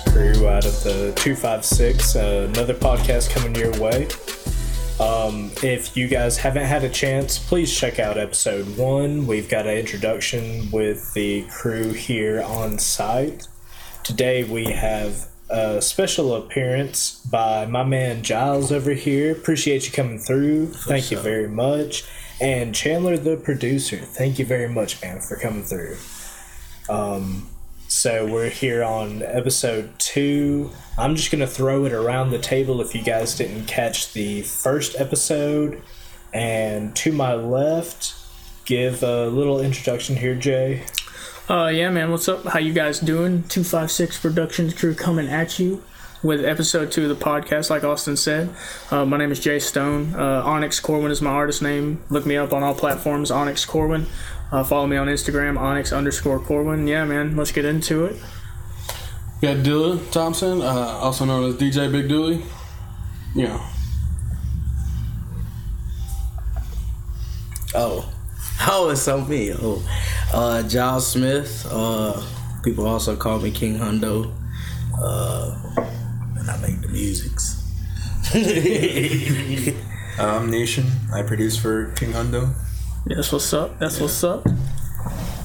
crew out of the 256. Uh, another podcast coming your way. Um, if you guys haven't had a chance, please check out episode one. We've got an introduction with the crew here on site. Today we have a special appearance by my man Gyles over here. Appreciate you coming through. Thank you very much. And Chandler, the producer. Thank you very much, man, for coming through. Um, so we're here on episode two. I'm just gonna throw it around the table if you guys didn't catch the first episode. And to my left, give a little introduction here, Jay. Uh, yeah, man. What's up? How you guys doing? Two five six Productions crew coming at you with episode two of the podcast. Like Austin said, uh, my name is Jay Stone. Uh, Onyx Corwin is my artist name. Look me up on all platforms. Onyx Corwin. Uh, follow me on Instagram. Onyx underscore Corwin. Yeah, man. Let's get into it. We got Dilla Thompson, uh, also known as DJ Big Dilly. Yeah. Oh, oh, it's on me. Oh, uh, Gyles Smith. Uh, people also call me King Hundo. Uh, and I make the musics. I'm Nation. I produce for King Hundo. That's what's up. That's what's up.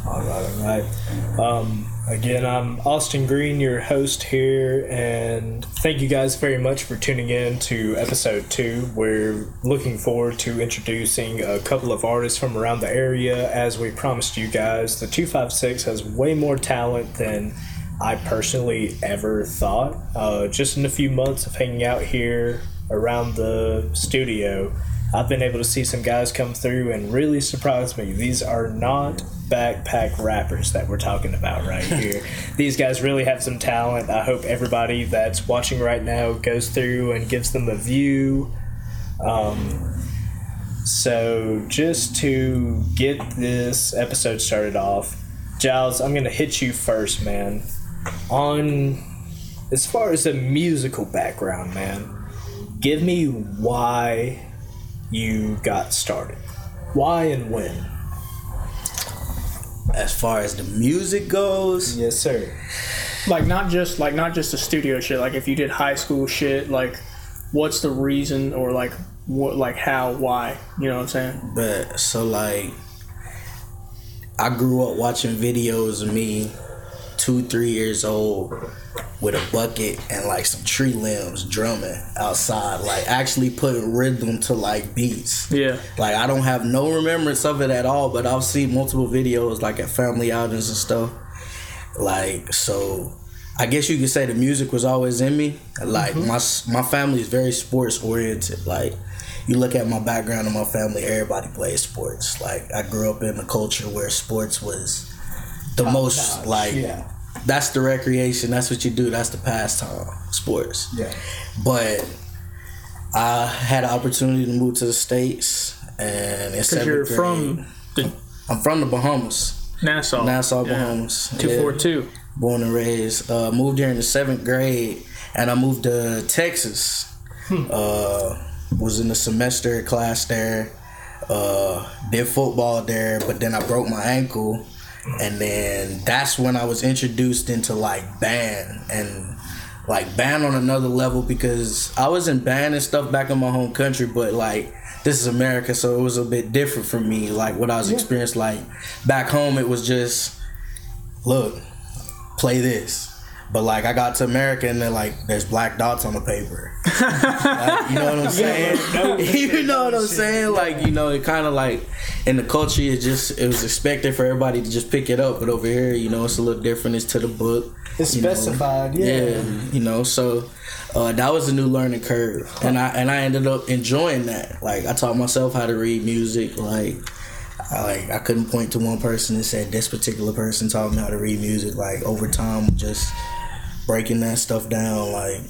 All right, all right. Um, again, I'm Austin Green, your host here, and thank you guys very much for tuning in to episode two. We're looking forward to introducing a couple of artists from around the area. As we promised you guys, the 256 has way more talent than I personally ever thought. Uh, just in a few months of hanging out here around the studio, I've been able to see some guys come through and really surprise me. These are not backpack rappers that we're talking about right here. These guys really have some talent. I hope everybody that's watching right now goes through and gives them a view. Um, so, just to get this episode started off, Gyles, I'm going to hit you first, man. On as far as a musical background, man, give me why you got started. Why and when? As far as the music goes, Yes, sir. Like not just like not just the studio shit. Like if you did high school shit, like what's the reason or like what like how why? You know what I'm saying? but so like, I grew up watching videos of me, two, three years old, with a bucket and like some tree limbs drumming outside, like actually putting rhythm to like beats. Yeah. Like I don't have no remembrance of it at all, but I've seen multiple videos like at family outings and stuff. Like so, I guess you could say the music was always in me. Like mm-hmm. my s- my family is very sports oriented. Like you look at my background in my family, everybody plays sports. Like I grew up in a culture where sports was the most notch, like yeah. That's the recreation. That's what you do. That's the pastime. Sports Yeah. but I had an opportunity to move to the states, and Because you're grade, from the I'm from the Bahamas, Nassau. Nassau, Yeah. Bahamas. Two four Yeah. Born and raised. Uh, moved here in the seventh grade, and I moved to Texas. Uh, was in the semester class there. Uh, did football there, but then I broke my ankle, and then that's when I was introduced into like band and like band on another level because I was in band and stuff back in my home country, but like this is America, so it was a bit different for me. Like what I was experienced like back home, it was just look, play this. But like I got to America and then like there's black dots on the paper. Like, you know what I'm saying? you know what I'm saying? Like you know, it kind of like in the culture, it just it was expected for everybody to just pick it up, but over here, you know, it's a little different. It's to the book. It's you know. specified, yeah. Yeah, you know, so uh, that was a new learning curve, and I and I ended up enjoying that. Like I taught myself how to read music. Like I like I couldn't point to one person and said this particular person taught me how to read music. Like over time, just breaking that stuff down. Like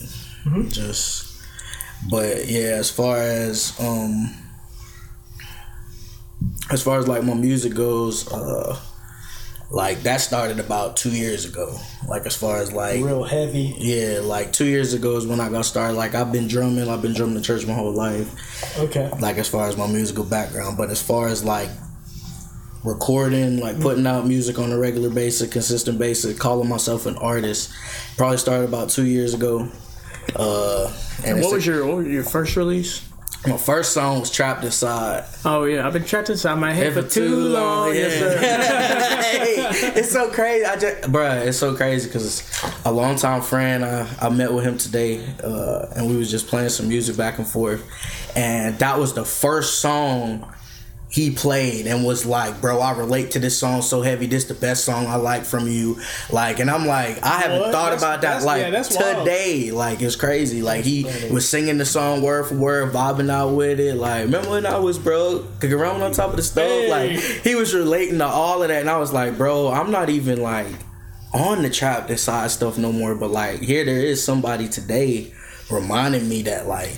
just, but yeah, as far as um, as far as like my music goes, uh, like that started about two years ago. Like as far as like Real heavy. yeah, like two years ago is when I got started. Like I've been drumming, I've been drumming the church my whole life. Okay. Like as far as my musical background, but as far as like recording, like putting out music on a regular basis, consistent basis, calling myself an artist, probably started about two years ago. Uh, and And what was your what was your first release? my first song was "Trapped Inside." Oh yeah, I've been trapped inside my head for too long. Yes. Hey, it's so crazy. I just, bruh, it's so crazy because a longtime friend. I, I met with him today, uh, and we was just playing some music back and forth, and that was the first song he played and was like, "Bro, I relate to this song so heavy. This the best song I like from you." Like, and I'm like, I haven't What? thought That's- about that like yeah, today. Like, it's crazy. Like he was singing the song word for word, vibing out with it. Like, remember when I was broke, cooking ramen on top of the stove? Hey. Like, he was relating to all of that, and I was like, bro, I'm not even like on the trap this side stuff no more. But like, here there is somebody today reminding me that like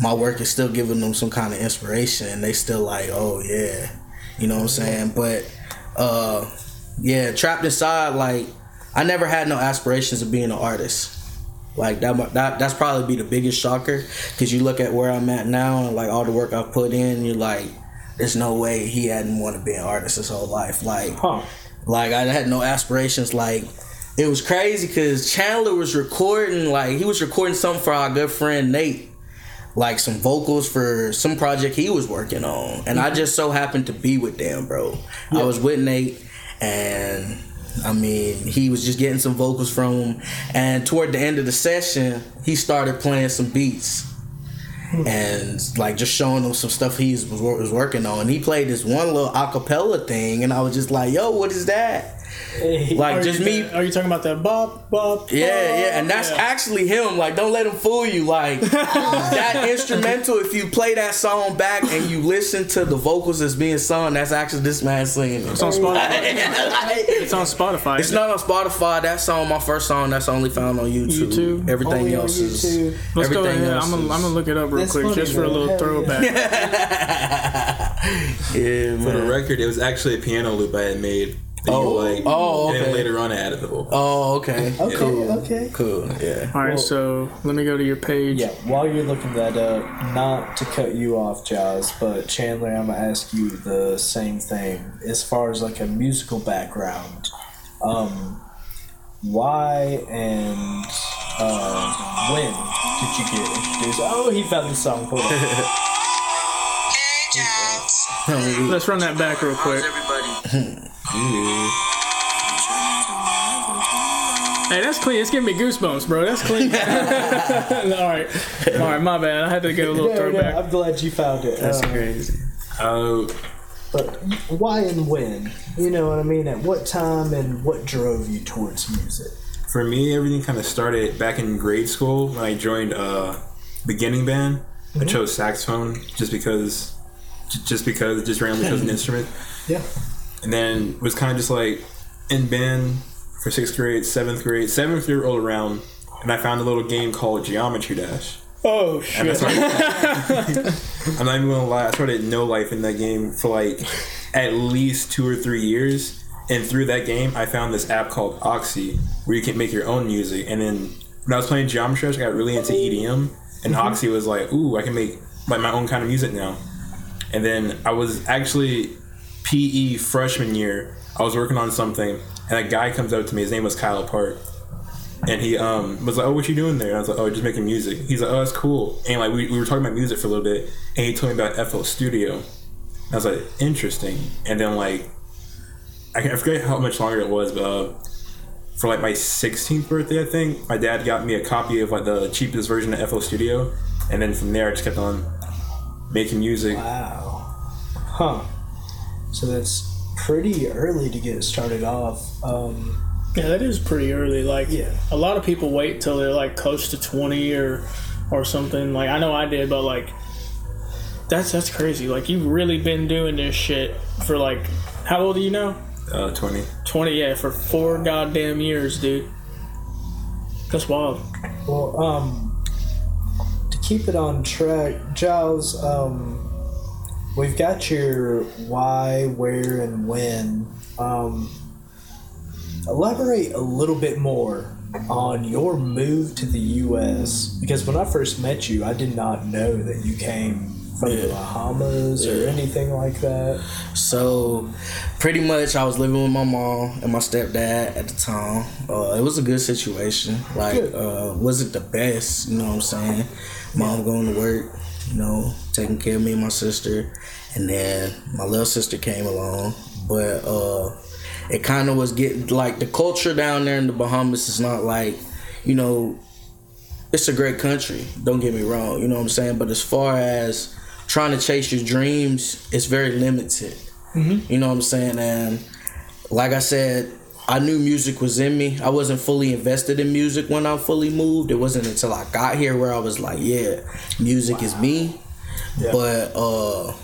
my work is still giving them some kind of inspiration, and they still like, oh yeah, you know what I'm saying? But uh, yeah, trapped inside, like I never had no aspirations of being an artist. Like that, that that's probably be the biggest shocker because you look at where I'm at now and like all the work I've put in, you're like, there's no way he hadn't want to be an artist his whole life. Like, Huh. like I had no aspirations. Like it was crazy because Chandler was recording, like he was recording something for our good friend Nate, like some vocals for some project he was working on, and I mm-hmm. just so happened to be with them, bro. I was with Nate, and I mean he was just getting some vocals from him, and toward the end of the session, he started playing some beats hmm. and like just showing him some stuff he was, was working on. He played this one little acapella thing, and I was just like, "Yo, what is that?" Like Are just you- me. Are you talking about that bop bop? Yeah, bop? yeah, and that's actually him. Like, don't let him fool you. Like that instrumental. If you play that song back and you listen to the vocals that's being sung, that's actually this man singing. It's on Spotify. It's on Spotify. it's not on Spotify. That song, my first song, that's only found on YouTube. YouTube? Everything Only on else is. Let's go ahead. I'm gonna, I'm gonna look it up real That's quick funny, just for a little Hell throwback. Yeah, For the record, it was actually a piano loop I had made. That Oh. like, Oh, And then okay. later on, I added the vocal. Oh, okay. Okay. Cool. Okay. Cool. Yeah. All right, Well- so let me go to your page. Yeah, while you're looking that up, not to cut you off, Gyles, but Chandler, I'm gonna ask you the same thing. As far as like a musical background, um, why and uh, when did you get introduced? Oh, he found the song. Hold on. Let's run that back real quick. Hey, that's clean. It's giving me goosebumps, bro. That's clean. all right, all right. My bad. I had to get a little No, no, throwback. I'm glad you found it. That's Um, crazy. Uh, But why and when? You know what I mean? At what time and what drove you towards music? for me, everything kind of started back in grade school when I joined uh, beginning band. I chose saxophone just because, just because, just randomly chose an instrument. Yeah. And then was kind of just like in band for sixth grade, seventh grade, seventh year rolled around, and I found a little game called Geometry Dash. Oh And shit! I started, I'm not even gonna lie, I started no life in that game for like at least two or three years. And through that game, I found this app called Auxy, where you can make your own music. And then when I was playing Geometry Dash, I got really into EDM, and mm-hmm. Auxy was like, "Ooh, I can make like my own kind of music now." And then I was actually PE freshman year. I was working on something, and a guy comes up to me. His name was Kyle Park, and he um, was like, "Oh, what you doing there?" And I was like, "Oh, just making music." He's like, "Oh, that's cool." And like we, we were talking about music for a little bit, and he told me about FL Studio. And I was like, "Interesting." And then like, I, I forget how much longer it was, but uh, for like my 16th birthday, I think my dad got me a copy of like the cheapest version of FL Studio, and then from there I just kept on making music. Wow. Huh. So that's pretty early to get started off. Um, Yeah, that is pretty early. Like, Yeah. a lot of people wait till they're like close to twenty or or something. Like, I know I did, but like, that's that's crazy. Like, you've really been doing this shit for like, how old are you now? Uh, 20. Twenty. Yeah, for four goddamn years, dude. That's wild. well, um, to keep it on track, Gyles, um, we've got your why, where, and when. Um, elaborate a little bit more on your move to the U.S. Because when I first met you, I did not know that you came from the Bahamas or anything like that. So, pretty much, I was living with my mom and my stepdad at the time. Uh, it was a good situation. Like, Good. uh, wasn't the best, you know what I'm saying? Mom going to work, you know, taking care of me and my sister, and then my little sister came along. But uh, it kind of was getting like the culture down there in the Bahamas is not like, you know, it's a great country. Don't get me wrong, you know what I'm saying. But as far as trying to chase your dreams, it's very limited. You know what I'm saying? And like I said, I knew music was in me. I wasn't fully invested in music when I fully moved. It wasn't until I got here where I was like, yeah, music is me. But uh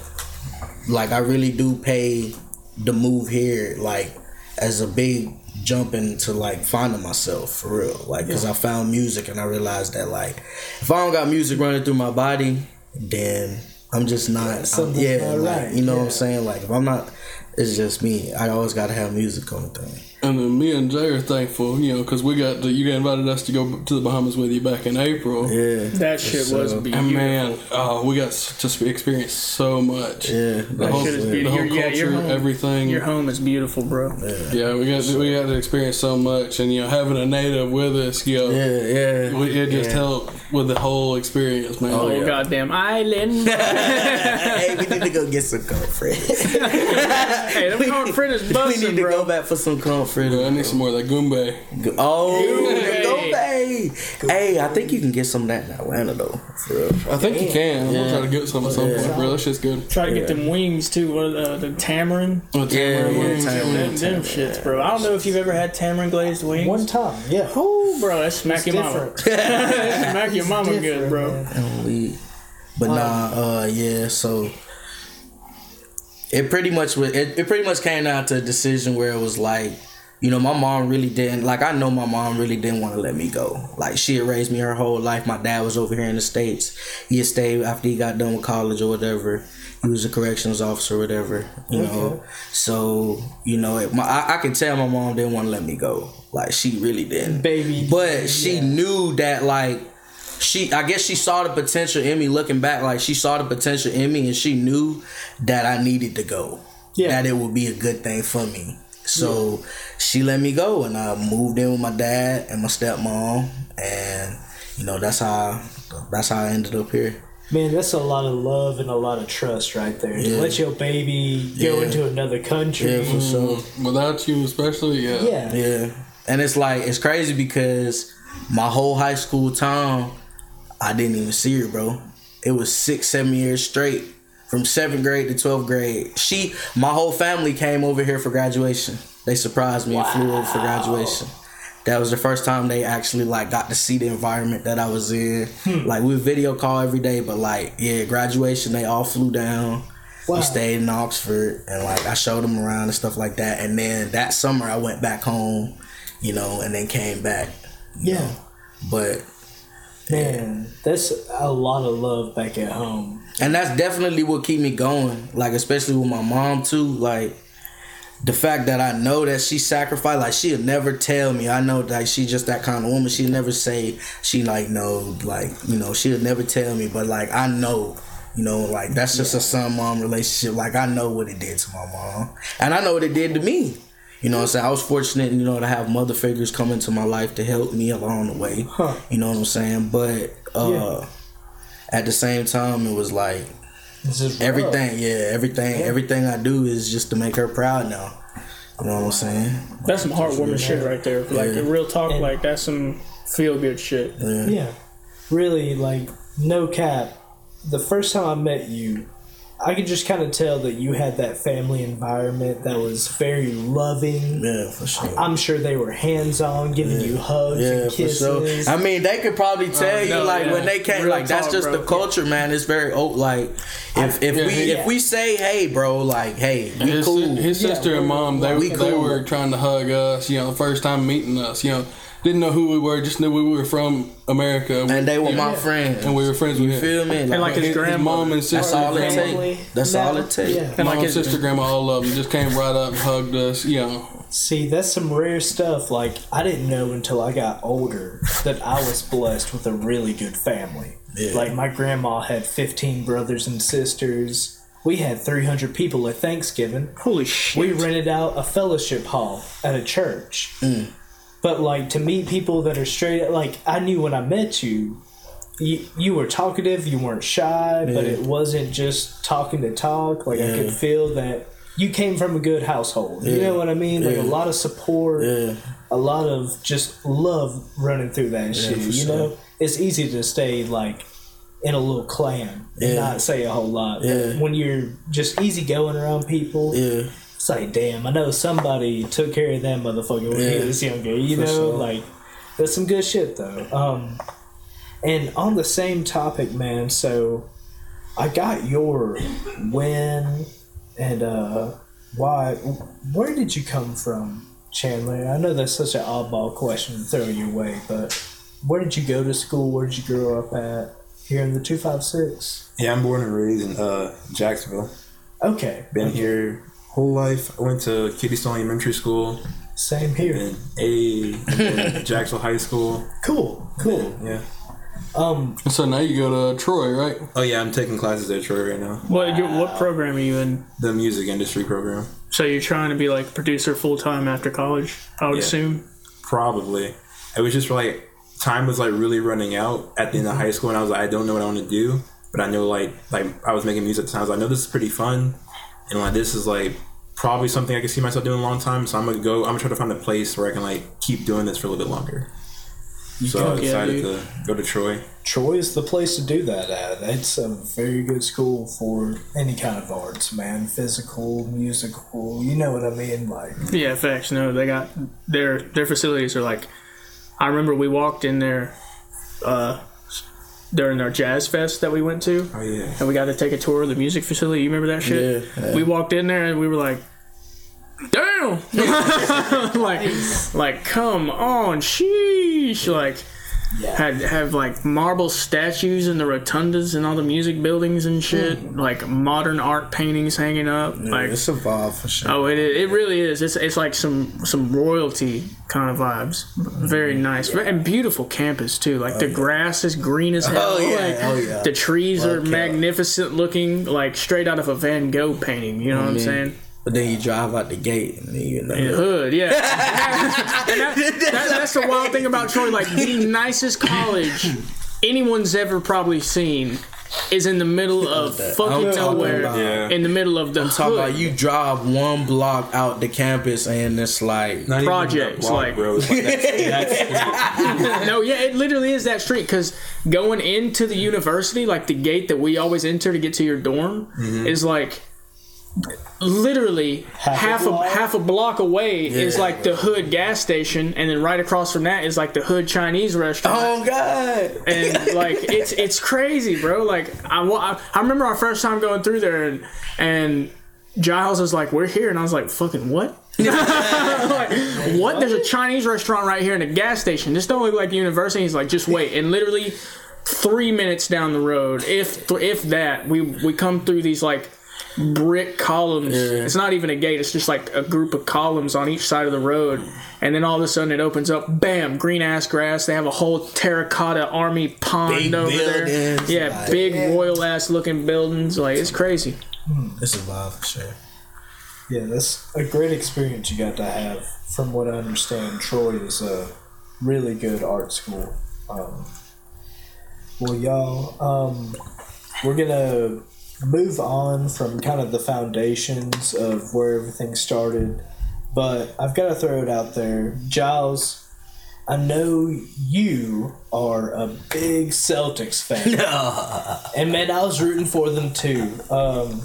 like I really do pay the move here like as a big jump into like finding myself for real. Like cuz I found music and I realized that like if I don't got music running through my body, then I'm just not I'm, yeah, not like, right, you know what. I'm saying? Like if I'm not it's just me. I always got to have music coming through. And then me and Jay are thankful, you know, because we got to, you got invited us to go to the Bahamas with you back in April. Yeah. That shit was beautiful. And man, oh, we got to sp- experience so much. Yeah. The whole, shit the whole Your- yeah, culture, your home- everything. Your home is beautiful, bro. Yeah, we got we got to experience so much, and you know, having a native with us, you know, Yeah, yeah. we, it just yeah. helped with the whole experience, man. Oh, oh yeah. goddamn island. hey, we need to go get some comfort. hey, them corn fritters we need to bro. go back for some comfort. Yeah, I need some more of that Goombay. Oh, Hey. go Bay. Hey, I think you can get some of that in Atlanta though. For real. I think you can. I'm gonna try to get some at some Yeah. point, bro. That shit's good. Try to get them wings too. What are the, the tamarind? Oh, Yeah, tamarind yeah, wings. tamarind. them, them shits, bro. I don't know if you've ever had tamarind glazed wings. One time, yeah. Ooh, bro, that smack It's your mama. different. That smack your mama good, bro. man. And we, but nah, uh, yeah. So it pretty much was. It, it pretty much came down to a decision where it was like, you know, my mom really didn't like. I know my mom really didn't want to let me go. Like she had raised me her whole life. My dad was over here in the states. He had stayed after he got done with college or whatever. He was a corrections officer or whatever, you know. So you know, it, my, I, I could tell my mom didn't want to let me go. Like she really didn't, Baby, But she yeah. knew that like she I guess she saw the potential in me looking back like she saw the potential in me and she knew that I needed to go. Yeah. That it would be a good thing for me. So she let me go and I moved in with my dad and my stepmom and you know that's how that's how I ended up here. Man, that's a lot of love and a lot of trust right there. To Yeah. let your baby go Yeah. into another country. Yeah, for sure. Mm, without you, especially, yeah. Yeah. Yeah. And it's like it's crazy because my whole high school time, I didn't even see her, bro. It was six, seven years straight. From seventh grade to twelfth grade. She my whole family came over here for graduation. They surprised me and flew over for graduation. That was the first time they actually like got to see the environment that I was in. Hmm. Like we video call every day, but like yeah, graduation they all flew down. Wow. We stayed in Oxford and like I showed them around and stuff like that. And then that summer I went back home, you know, and then came back. Yeah. know. But Man, that's a lot of love back at home. And that's definitely what keep me going. Like especially with my mom too. Like the fact that I know that she sacrificed, like she'll never tell me. I know that she just that kind of woman. She'll never say she like no, like you know, she'll never tell me. But like I know, you know, like that's just a son mom relationship. Like I know what it did to my mom, and I know what it did to me. You know what I'm saying? I was fortunate, you know, to have mother figures come into my life to help me along the way. Huh. You know what I'm saying? But uh Yeah. At the same time it was like This is rough. Everything, yeah, everything, everything I do is just to make her proud now. You know what I'm saying? That's some heartwarming shit right there. Like Yeah. the real talk, And- like that's some feel good shit. Yeah. Yeah. Really, like, no cap. The first time I met you, I could just kind of tell that you had that family environment that was very loving. Yeah, for sure. I'm sure they were hands on, giving you hugs Yeah, and for kisses. sure. I mean, they could probably oh, tell you no, like yeah. when they came, Real like that's just bro. the culture, man. It's very old. Like if if Yeah, we yeah. if we say, hey, bro, like hey, we His, cool. his Yeah, sister and mom, they, we they cool. were trying to hug us, you know, the first time meeting us, you know. Didn't know who we were, just knew we were from America. And they were my friends. And we were friends with You him. feel me? And like his His, his mom and sister, That's all it Family. takes. That's No. all it takes. Yeah. And like mom, his- sister, grandma, all of them just came right up, and hugged us. You know, See, that's some rare stuff. Like, I didn't know until I got older that I was blessed with a really good family. Yeah. Like, my grandma had 15 brothers and sisters. We had 300 people at Thanksgiving. Holy shit. We rented out a fellowship hall at a church. Mm. But, like, to meet people that are straight, like, I knew when I met you, you, you were talkative, you weren't shy, but it wasn't just talking to talk. Like, I could feel that you came from a good household. You know what I mean? Like, Yeah. a lot of support Yeah. a lot of just love running through that shit. You sure. know, it's easy to stay like in a little clan and Yeah. not say a whole lot. Yeah. when you're just easy going around people, Yeah. It's like, damn, I know somebody took care of that motherfucker when Yeah. he was younger. You know, sure. like that's some good shit though. Um, and on the same topic, man. So I got your when and uh, why. Where did you come from, Chandler? I know that's such an oddball question to throw your way, but where did you go to school? Where did you grow up at? Here in the two five six. Yeah, I'm born and raised in uh, Jacksonville. Okay, Been here whole life. I went to Kitty Stone Elementary School same here. and A and Jacksonville High School. Cool, cool. Yeah. Um, so now you go to Troy, right? Oh yeah, I'm taking classes at Troy right now. what, you- what program are you in? The music industry program. So you're trying to be like producer full time after college, I would Yeah. assume. Probably. It was just like time was like really running out at the end of high school, and I was like, I don't know what I want to do, but I know like like I was making music at the time. I was like, I know this is pretty fun, and like this is like probably something I can see myself doing a long time. So I'm gonna go. I'm gonna try to find a place where I can like keep doing this for a little bit longer. So I Fuck yeah, decided dude. to go to Troy. Troy is the place to do that at. It's a very good school for any kind of arts, man. Physical, musical, you know what I mean? Like, Yeah, facts. No, they got their their facilities are like. I remember we walked in there uh, during our jazz fest that we went to, Oh yeah. and we got to take a tour of the music facility. You remember that shit? Yeah, yeah. We walked in there and we were like, "Damn!" like, like, come on, sheesh! Like, had have like marble statues in the rotundas and all the music buildings and shit. Hmm. Like modern art paintings hanging up. Like, it's a vibe for sure. Oh, it it really is. It's it's like some some royalty kind of vibes. Very mm-hmm. nice and beautiful campus too. Like the oh, grass is green as oh, hell. Oh, yeah. Like, Oh, yeah. The trees are Fuck magnificent looking, like straight out of a Van Gogh painting. You know what I'm mm-hmm. saying? But then you drive out the gate and then you know. The hood, yeah. and that, that, that's the wild thing about Troy. Like the nicest college anyone's ever probably seen is in the middle of fucking nowhere. about- Yeah. In the middle of the I'm talking hood. about you drive one block out the campus and it's like Not Projects, the block, like- bro. It's like that's, that's no, yeah, it literally is that street because going into the university, like the gate that we always enter to get to your dorm, Mm-hmm. is like literally Half half, a a, block? half a block away is like the hood gas station, and then right across from that is like the hood Chinese restaurant. Oh God! and like it's it's crazy, bro. Like I, wa- I remember our first time going through there, and and Gyles was like, "We're here," and I was like, "Fucking what?" like, what? There's a Chinese restaurant right here in a gas station. This don't look like the university. He's like, just wait, and literally three minutes down the road, if if that, we we come through these like brick columns. It's not even a gate. It's just like a group of columns on each side of the road, and then all of a sudden it opens up. Bam! Green ass grass. They have a whole terracotta army pond Big over there. Yeah, like- big royal ass looking buildings. Like it's crazy. It's a vibe for sure. yeah, that's a great experience you got to have. From what I understand, Troy is a really good art school. Um, well, y'all, um, we're gonna move on from kind of the foundations of where everything started, but I've got to throw it out there, Gyles. I know you are a big Celtics fan, and man, I was rooting for them too. Um,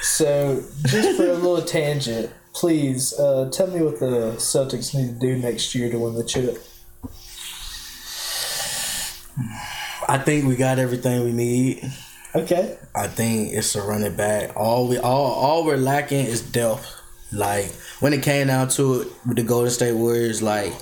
so, just for a little tangent, please uh, tell me what the Celtics need to do next year to win the chip. I think we got everything we need. Okay. I think it's a running back. All we all all we're lacking is depth. Like when it came down to it with the Golden State Warriors, like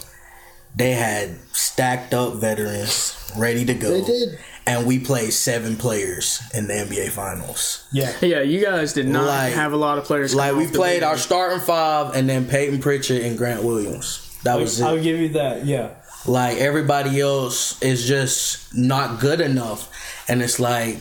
they had stacked up veterans ready to go. They did. And we played seven players in the NBA Finals. Yeah. Yeah, you guys did not Like- have a lot of players. Like we played our starting five, and then Payton Pritchard and Grant Williams. That was I'll it. give you that. Yeah. Like everybody else is just not good enough, and it's like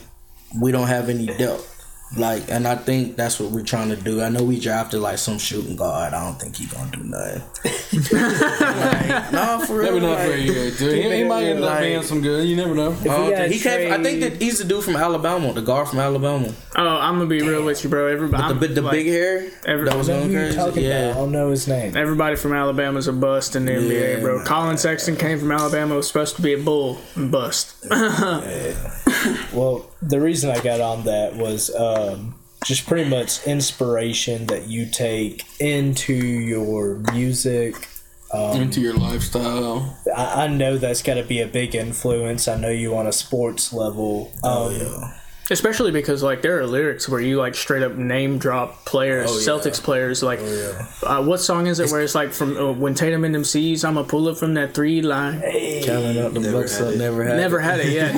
we don't have any depth. Like, and I think that's what we're trying to do. I know we drafted like some shooting guard. I don't think he gonna do nothing. like, no, for real. Maybe not like, very good, dude. He, he might end up like- being some good. You never know. I we don't think- he came, I think that he's the dude from Alabama, the guard from Alabama, Oh, I'm gonna be real with you, bro. Everybody, the, big- the like, big hair every- that was I know going crazy. talking about. I Yeah, don't know his name. Everybody from Alabama's a bust in the NBA, Yeah, bro. man. Collin Sexton came from Alabama, was supposed to be a bull and bust. Well, the reason I got on that was um, just pretty much inspiration that you take into your music. Into your lifestyle. I, I know that's got to be a big influence. I know you on a sports level. Um, oh yeah. Especially because like there are lyrics where you like straight up name drop players, Oh, yeah. Celtics players. Like, uh, what song is it where it's like from uh, when Tatum and them sees, I'ma pull it from that three line. Counting up the Never bucks up, never had. Never had it yet.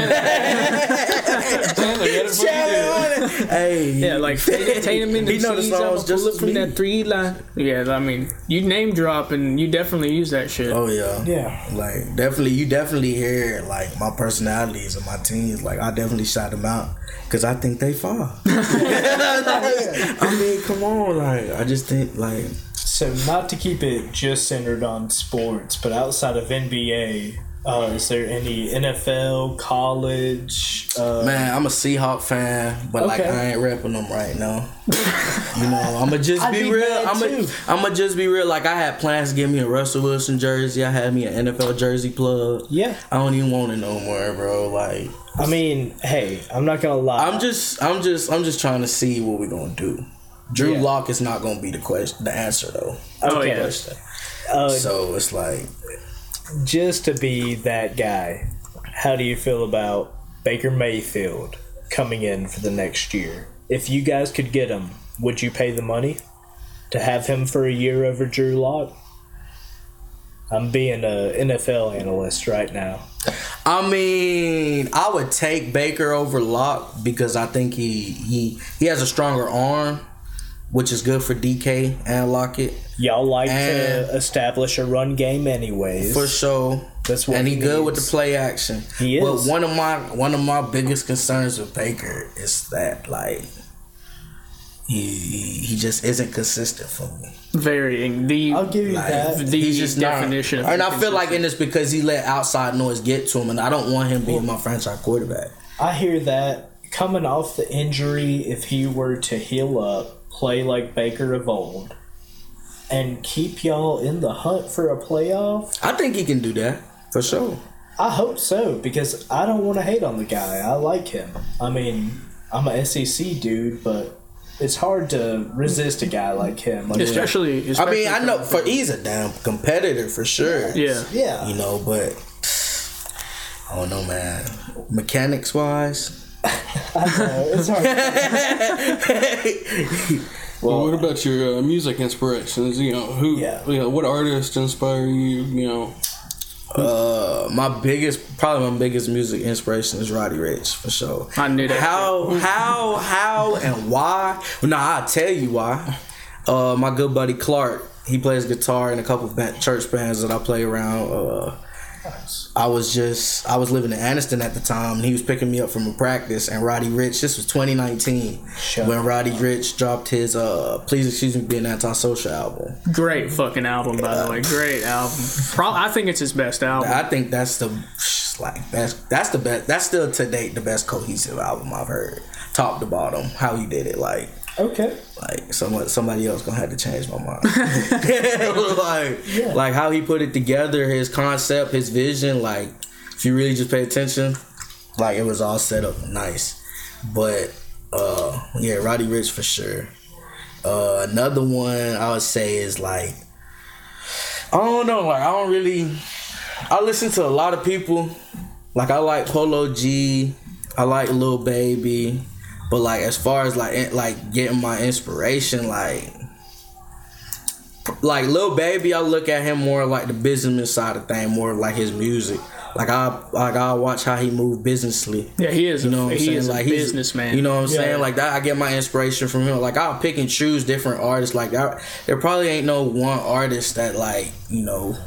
Hey, yeah, like Tatum, Tatum and He them sees, I'ma pull it as from me. that three line. Yeah, I mean, you name drop and you definitely use that shit. Oh yeah. Yeah. Like definitely, you definitely hear like my personalities and my teams. Like I definitely shout them out because I think they fall. I mean, come on, like I just think like So, not to keep it just centered on sports, but outside of NBA, uh, is there any NFL, college? Uh, man, I'm a Seahawk fan, but like I ain't repping them right now. you know, I'ma just be, be real. I'ma I'ma just be real. Like I had plans to give me a Russell Wilson jersey. I had me an NFL jersey plug. Yeah. I don't even want it no more, bro. Like I mean, hey, I'm not gonna lie. I'm just, I'm just, I'm just trying to see what we're gonna do. Drew Yeah. Lock is not gonna be the question, the answer though. Oh, Okay. yeah. uh, So it's like, just to be that guy. How do you feel about Baker Mayfield coming in for the next year? If you guys could get him, would you pay the money to have him for a year over Drew Lock? I'm being a NFL analyst right now. I mean, I would take Baker over Lock because I think he he he has a stronger arm, which is good for DK and Lockett Y'all like And- to establish a run game, anyways. for sure. That's what and he he good with the play action. He is. But one of my one of my biggest concerns with Baker is that like he he, he just isn't consistent for me. Varying the I'll give you Like, that. the he's just definition not. of And I feel like in this because he let outside noise get to him, and I don't want him being my franchise quarterback. I hear that coming off the injury, if he were to heal up, play like Baker of old, and keep y'all in the hunt for a playoff, I think he can do that for sure. I hope so because I don't want to hate on the guy. I like him. I mean, I'm a SEC dude, but it's hard to resist a guy like him. Like, especially, I especially mean, I know for he's a damn competitor for sure. yeah. yeah, You know, but I don't know, man. Mechanics wise, know, it's hard. Well, what about your uh, music inspirations? You know, who? Yeah. You know, what artists inspire you? You know, uh, my biggest, probably my biggest music inspiration is Roddy Ricch for sure. I knew that. How, how, how, and why? Nah, I'll tell you why. Uh, my good buddy Clark, he plays guitar in a couple of church bands that I play around. Uh, I was just I was living in Anniston at the time, and he was picking me up from a practice. And Roddy Ricch, this was 2019 Shut when Roddy Ricch dropped his uh "Please Excuse Me Being Antisocial" album. Great fucking album, by the way. Great album. Pro- I think it's his best album. I think that's the like that's that's the best. That's still to date the best cohesive album I've heard, top to bottom. How he did it, like okay. like somebody somebody else gonna have to change my mind. like like how he put it together, his concept, his vision. Like if you really just pay attention, like it was all set up nice. But uh yeah, Roddy Ricch for sure. Uh another one I would say is like I don't know, like I don't really I listen to a lot of people. Like I like Polo G, I like Lil Baby, but like as far as like like getting my inspiration, like like Lil Baby, I look at him more like the businessman side of thing, more like his music. Like I like I watch how he move businessly. Yeah, he is. You a, know what I'm he saying? is like a businessman. You know what I'm Yeah. saying? Like that, I get my inspiration from him. Like I'll pick and choose different artists. Like that, there probably ain't no one artist that like you know.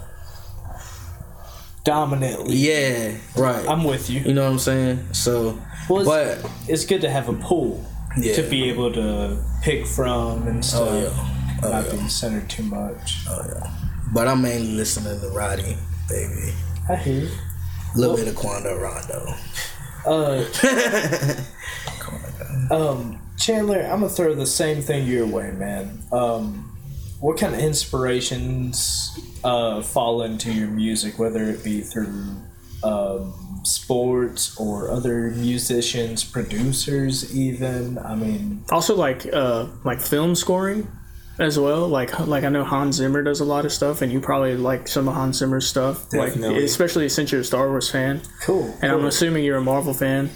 Dominantly. Yeah, right. I'm with you. you know what I'm saying? So, Well, it's, but it's good to have a pool Yeah. to be able to pick from and stuff. oh yeah, oh not yeah, being centered too much. oh yeah. But I'm mainly listening to Roddy, baby. I hear you. A little bit of Quando Rondo. Uh, um, Chandler, I'm gonna throw the same thing your way, man. Um, what kind of inspirations uh, fall into your music, whether it be through um, sports or other musicians, producers, even? I mean, also like uh like film scoring as well. Like like I know Hans Zimmer does a lot of stuff, and you probably like some of Hans Zimmer's stuff. Definitely. Like especially since you're a Star Wars fan, cool. and I'm assuming you're a Marvel fan.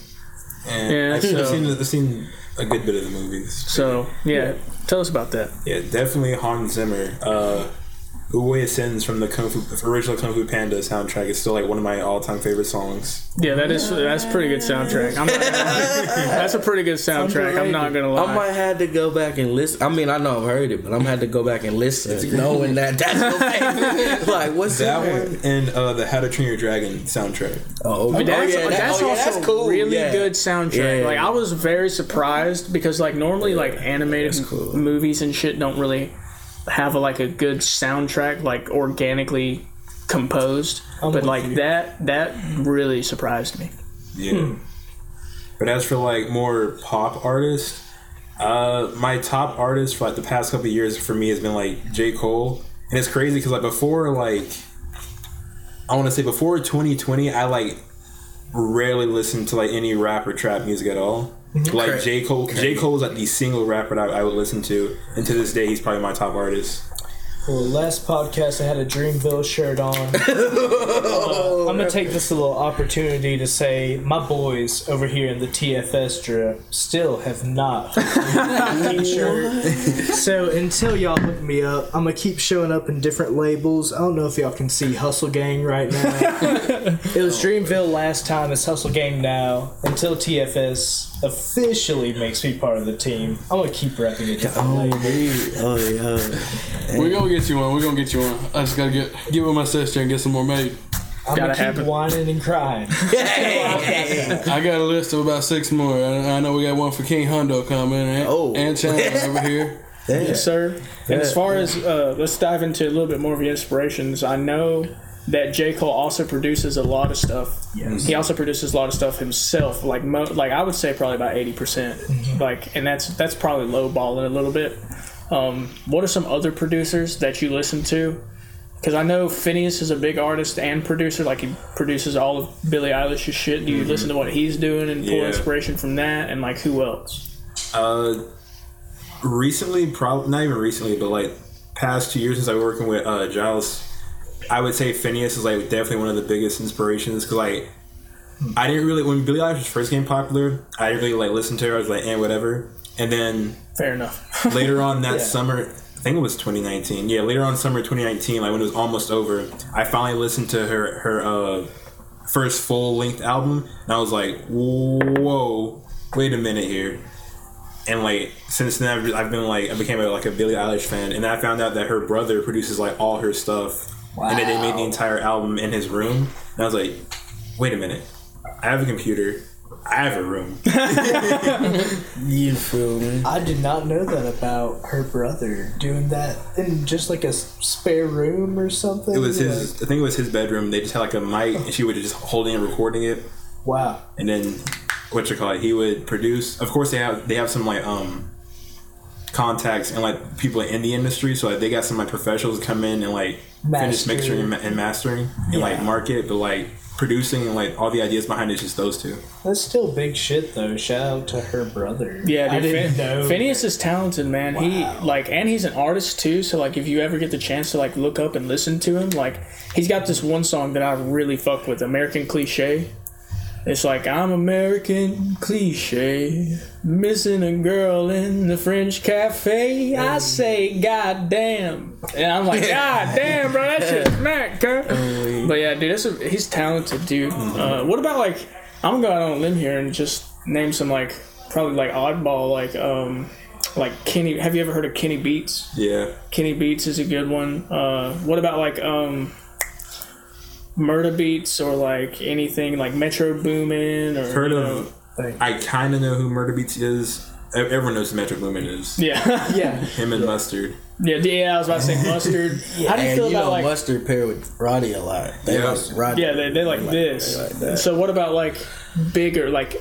And Yeah, I've, seen, so- I've, seen, I've seen a good bit of the movies. So yeah, tell us about that. Yeah, definitely Hans Zimmer. Uh, Oogway Ascends from the Kung Fu original Kung Fu Panda soundtrack is still like one of my all time favorite songs. Yeah, that is that's a pretty good soundtrack. I'm not gonna, that's a pretty good soundtrack. I'm not gonna lie. I might have to go back and listen. I mean, I know I've heard it, but I'm gonna have to go back and listen, knowing that that's your favorite. like, what's That in there? one and uh, the How to Train Your Dragon soundtrack. Oh, But that's, oh, yeah, that- that's oh, yeah, also that's cool. really yeah. good soundtrack. Yeah. Like I was very surprised because like normally like animated cool. movies and shit don't really have a, like a good soundtrack like organically composed. I'm but like you. that that really surprised me. Yeah. But as for like more pop artists, uh, my top artist for like the past couple of years for me has been like J Cole, and it's crazy because like before like I want to say before 2020, I like rarely listened to like any rap or trap music at all. Like Cra- J Cole, J Cole is like the single rapper that I, I would listen to, and to this day, he's probably my top artist. Well, last podcast I had a Dreamville shirt on. Uh, I'm gonna take this little opportunity to say my boys over here in the TFS drip still have not t-shirt. so until y'all hook me up, I'm gonna keep showing up in different labels. I don't know if y'all can see Hustle Gang right now. it was Dreamville last time. It's Hustle Gang now. Until TFS officially makes me part of the team, I'm gonna keep repping it. different Oh, label. yeah. oh yeah. We're gonna get you one. We're gonna get you one. I just gotta get get with my sister and get some more made. I'm Gotta gonna keep happen. whining and crying. I got a list of about six more. I, I know we got one for King Hundo coming and, Oh. and Chandler over here. Yes, sir. And as Yeah. far as uh, let's dive into a little bit more of your inspirations. I know that J Cole also produces a lot of stuff. Yes. He also produces a lot of stuff himself. Like mo- like I would say probably about eighty percent. Like, and that's that's probably low balling a little bit. Um, what are some other producers that you listen to? Because I know Finneas is a big artist and producer. Like he produces all of Billie Eilish's shit. Do you listen to what he's doing and pull Yeah. inspiration from that? And like who else? Uh, recently, probably not even recently, but like past two years since I was working with uh, Gyles, I would say Finneas is like definitely one of the biggest inspirations because like I didn't really when Billie Eilish first became popular, I didn't really like listen to her. I was like, eh, whatever. And then Fair enough. later on that Yeah. summer, I think it was 2019. Yeah, later on summer 2019, like when it was almost over, I finally listened to her her uh, first full length album, and I was like, whoa, wait a minute here. And like since then, I've, I've been like I became a, like a Billie Eilish fan, and then I found out that her brother produces like all her stuff, and then they made the entire album in his room. And I was like, wait a minute, I have a computer, I have a room. You feel me? I did not know that about her brother doing that in just like a spare room or something. It was Like, his. I think it was his bedroom. They just had like a mic, and she would just hold it and recording it, wow. and then what you call it? He would produce. Of course, they have they have some like um contacts and like people in the industry, so like they got some like professionals come in and like finish mixing and, ma- and mastering and like market, but like producing and like all the ideas behind it is just those two. That's still big shit though. Shout out to her brother. Yeah, I dude, didn't Phin- know. Finneas is talented, man. Wow. He like, and he's an artist too. So like, if you ever get the chance to like look up and listen to him, like, he's got this one song that I really fuck with, American Cliche. It's like I'm American cliche, missing a girl in the French cafe. I say, God damn, and I'm like, God damn, bro, that shit's smack, cuz. But yeah, dude, that's a, he's talented, dude. Uh, what about like, I'm gonna go out on a limb here and just name some like probably like oddball like um like Kenny. Have you ever heard of Kenny Beats? Yeah. Kenny Beats is a good one. Uh, what about like um, Murda Beatz or like anything like Metro Boomin or Heard you of? know- I kind of know who Murda Beatz is. Everyone knows who Metro Boomin is. Yeah, Yeah. Him and Mustard. yeah, yeah. I was about to say mustard. How do you And feel you about know, like? mustard paired with Roddy a lot. They Yeah. like Roddy. yeah, they they like this. they like so what about like bigger like?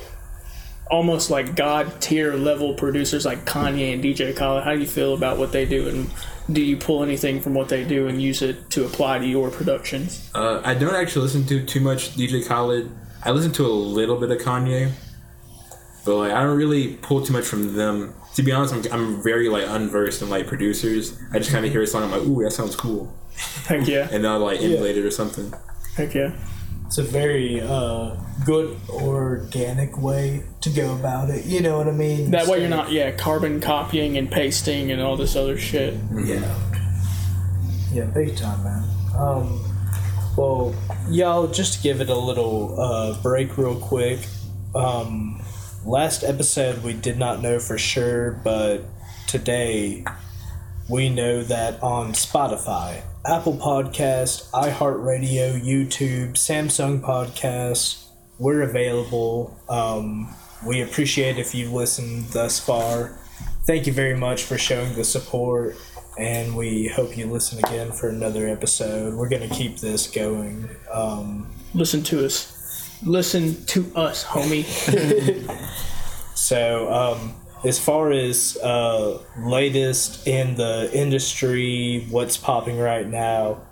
Almost like god tier level producers like Kanye and DJ Khaled. How do you feel about what they do, and do you pull anything from what they do and use it to apply to your productions? Uh, I don't actually listen to too much DJ Khaled. I listen to a little bit of Kanye, but like I don't really pull too much from them. To be honest, I'm, I'm very like unversed in like producers. I just kind of hear a song, I'm like, ooh, that sounds cool, Heck yeah, and then I'll like emulate it or something. heck yeah. It's a very uh, good organic way to go about it. You know what I mean? That way you're not, yeah, carbon copying and pasting and all this other shit. Yeah. Yeah, big time, man. Um, well, y'all, just to give it a little uh, break real quick. Um, last episode, we did not know for sure, but today we know that on Spotify, Apple Podcast, iHeartRadio, YouTube, Samsung Podcast, we're available. Um, we appreciate if you've listened thus far. Thank you very much for showing the support, and we hope you listen again for another episode. We're going to keep this going. Um, Listen to us. Listen to us, homie. So, um, as far as uh, latest in the industry, what's popping right now,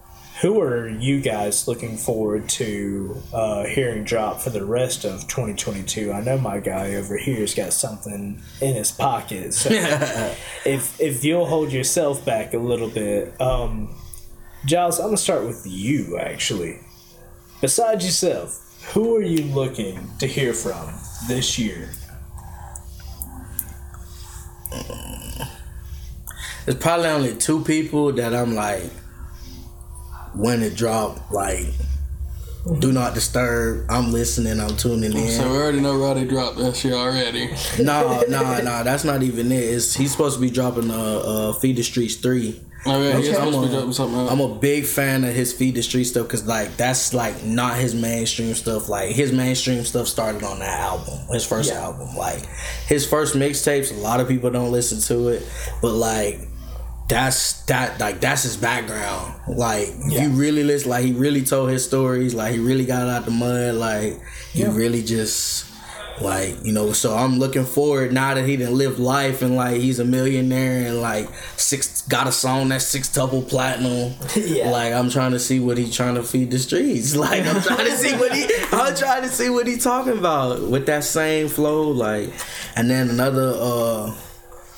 who are you guys looking forward to uh, hearing drop for the rest of 2022? I know my guy over here's got something in his pocket. So, if if you'll hold yourself back a little bit, um, Gyles, I'm gonna start with you actually. Besides yourself, who are you looking to hear from this year? There's probably only two people that I'm like, when it drop, like, do not disturb. I'm listening. I'm tuning in. So we already know Roddy dropped that shit already. no, no, no. That's not even it. It's, he's supposed to be dropping uh, uh, Feed the Streets three. Oh yeah, he's Okay. supposed to be I'm a- dropping something else. I'm a big fan of his Feed the Street stuff because like that's like not his mainstream stuff. Like his mainstream stuff started on that album, his first Yeah. album. Like his first mixtapes, a lot of people don't listen to it, but like that's that like that's his background. Like Yeah. you really listen, like he really told his stories. Like he really got out the mud. Like he Yeah. really just. Like you know, so I'm looking forward now that he didn't live life and like he's a millionaire and like six got a song that's six double platinum. Yeah. Like I'm trying to see what he trying to feed the streets. Like I'm trying to see what he I'm trying to see what he talking about with that same flow. Like and then another uh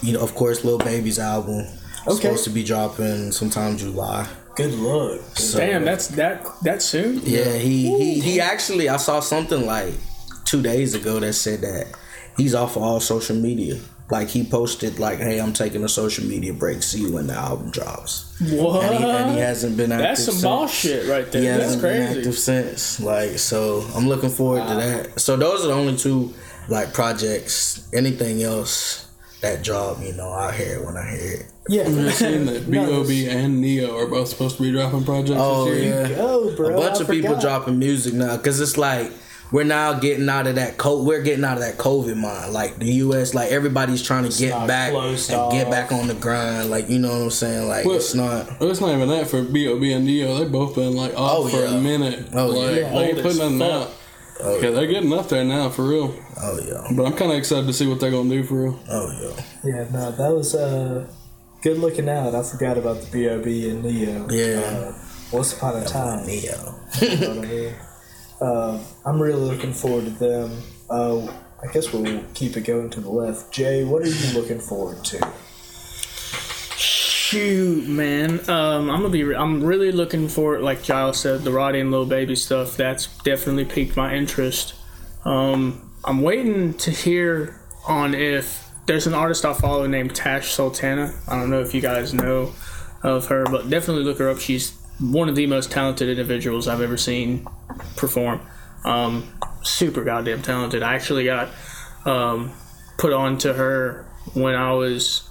you know, of course Lil Baby's album. Okay. Supposed to be dropping sometime July. Good luck. So, Damn, that's that that soon. yeah, he, he he actually I saw something like two days ago that said that he's off of all social media. Like he posted like, "Hey, I'm taking a social media break. See you when the album drops." What? And he, and he hasn't been active. that's some since. bullshit right there. He That's hasn't been crazy. active since. Like, so I'm looking forward to that. So those are the only two like projects. Anything else that drop, you know, I hear it when I hear it. Yeah. I've seen that B.O.B. and Neo are both supposed to be dropping projects Oh this year. yeah, Go, bro. a bunch I of people dropping music now because it's like we're now getting out of that co- we're getting out of that COVID mind. Like the U.S., like everybody's trying to get back and closed get back on the grind. Like you know what I'm saying? Like Well, it's not. It's not even that for B.O.B. and Neo. They've both been like off Oh, for yeah. a minute. Oh, like, yeah. They ain't putting as nothing fuck. out. yeah, they're getting up there now for real. Oh yeah. But I'm kind of excited to see what they're gonna do for real. Oh yeah. Yeah, no, that was uh, good looking out. I forgot about the B.O.B. and Neo. Yeah. Uh, once upon a time. Neo. You know what I mean? Uh, I'm really looking forward to them. Uh, I guess we'll keep it going to the left. Jay, what are you looking forward to? Shoot, man. Um, I'm gonna be. I'm really looking for, like Gyles said, the Roddy and Lil Baby stuff. That's definitely piqued my interest. Um, I'm waiting to hear on if there's an artist I follow named Tash Sultana. I don't know if you guys know of her, but definitely look her up. She's one of the most talented individuals I've ever seen perform. Um, super goddamn talented. I actually got um, put on to her when I was,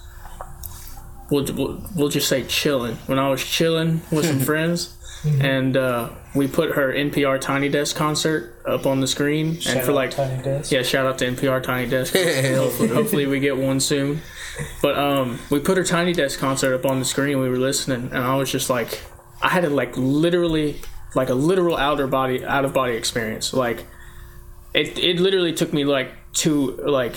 we'll, we'll, we'll just say chilling. When I was chilling with some friends. And uh, we put her NPR Tiny Desk concert up on the screen, and for out like Tiny Desk. yeah, shout out to NPR Tiny Desk. hopefully, hopefully we get one soon. But um, we put her Tiny Desk concert up on the screen. We were listening, and I was just like, I had to like literally, like a literal outer body, out of body experience. Like, it it literally took me like to like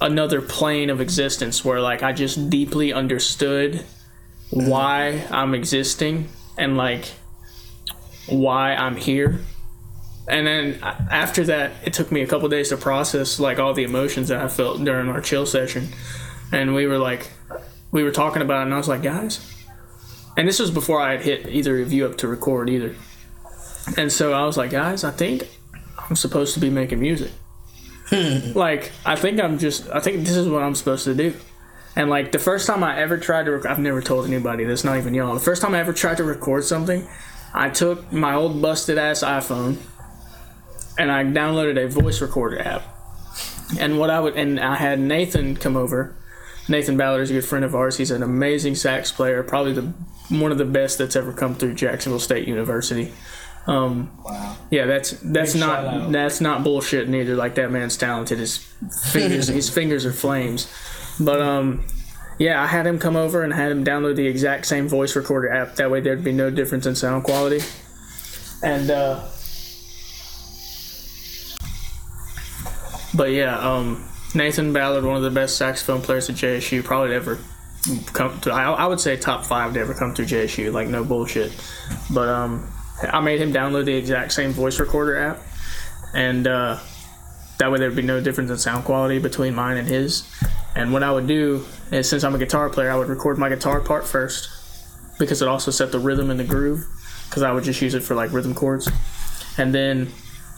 another plane of existence where like I just deeply understood why I'm existing and like why I'm here. And then uh, after that it took me a couple days to process like all the emotions that i felt during our chill session. And we were like we were talking about it and i was like guys and this was before i had hit either of you up to record either. And so i was like guys i think i'm supposed to be making music. Like i think i'm just i think this is what i'm supposed to do. And like the first time i ever tried to rec- i've never told anybody this not even y'all. The first time i ever tried to record something i took my old busted ass iphone and I downloaded a voice recorder app. And what I would and I had Nathan come over. Nathan Ballard is a good friend of ours. He's an amazing sax player, probably the one of the best that's ever come through Jacksonville State University. Um, Wow. yeah, that's that's Big not that's not bullshit neither. Like that man's talented. His fingers his fingers are flames. But um, yeah, I had him come over and had him download the exact same voice recorder app. That way there'd be no difference in sound quality. And uh, but yeah, um, Nathan Ballard, one of the best saxophone players at JSU, probably ever come to. I, I would say top five to ever come through JSU. Like no bullshit. But um, I made him download the exact same voice recorder app, and uh, that way there'd be no difference in sound quality between mine and his. And what I would do is, since I'm a guitar player, I would record my guitar part first because it also set the rhythm and the groove. Because I would just use it for like rhythm chords, and then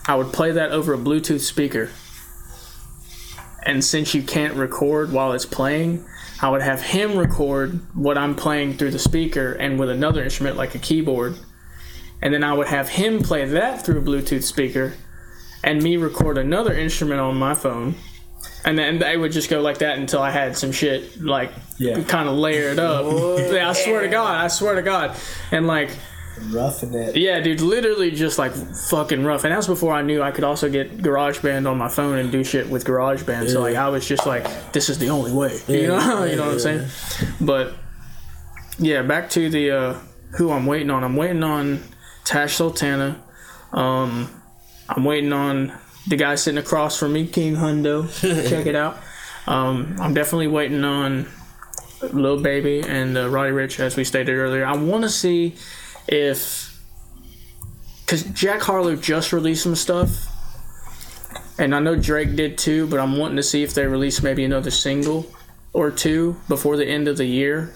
I would play that over a Bluetooth speaker. And since you can't record while it's playing, I would have him record what I'm playing through the speaker and with another instrument like a keyboard. And then I would have him play that through a Bluetooth speaker and me record another instrument on my phone. And then they would just go like that until I had some shit like Yeah. kind of layered up. yeah, I swear to God, I swear to God. And like Roughing it. yeah, dude, literally just like fucking rough. And that was before I knew I could also get GarageBand on my phone and do shit with GarageBand. So like I was just like, this is the only way. You know, you know what I'm saying? But yeah, back to the uh, who I'm waiting on. I'm waiting on Tash Sultana. Um, I'm waiting on the guy sitting across from me, King Hundo. Check it out. Um, I'm definitely waiting on Lil Baby and uh, Roddy Ricch, as we stated earlier. I want to see if because Jack Harlow just released some stuff, and I know Drake did too, but I'm wanting to see if they release maybe another single or two before the end of the year.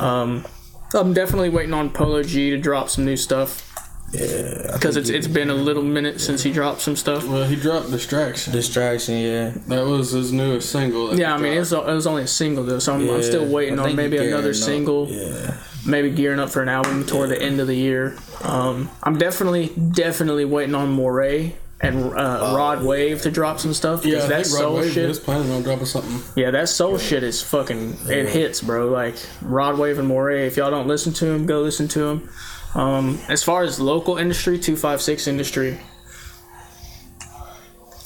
Um, I'm definitely waiting on Polo G to drop some new stuff Yeah. because it's it's been a little minute since he dropped some stuff. Well, he dropped Distraction. Distraction, yeah. That was his newest single. Yeah, I he mean it dropped. was, it was only a single though, so I'm, I'm still waiting on maybe another up. single. Yeah. maybe gearing up for an album toward the end of the year. Um, I'm definitely, definitely waiting on Morray and uh, Rod Wave to drop some stuff. Yeah, I that Rod soul Wave shit. is planning on dropping something. Yeah, that soul shit is fucking. It hits, bro. Like Rod Wave and Morray. If y'all don't listen to him, go listen to him. Um, as far as local industry, two five six industry.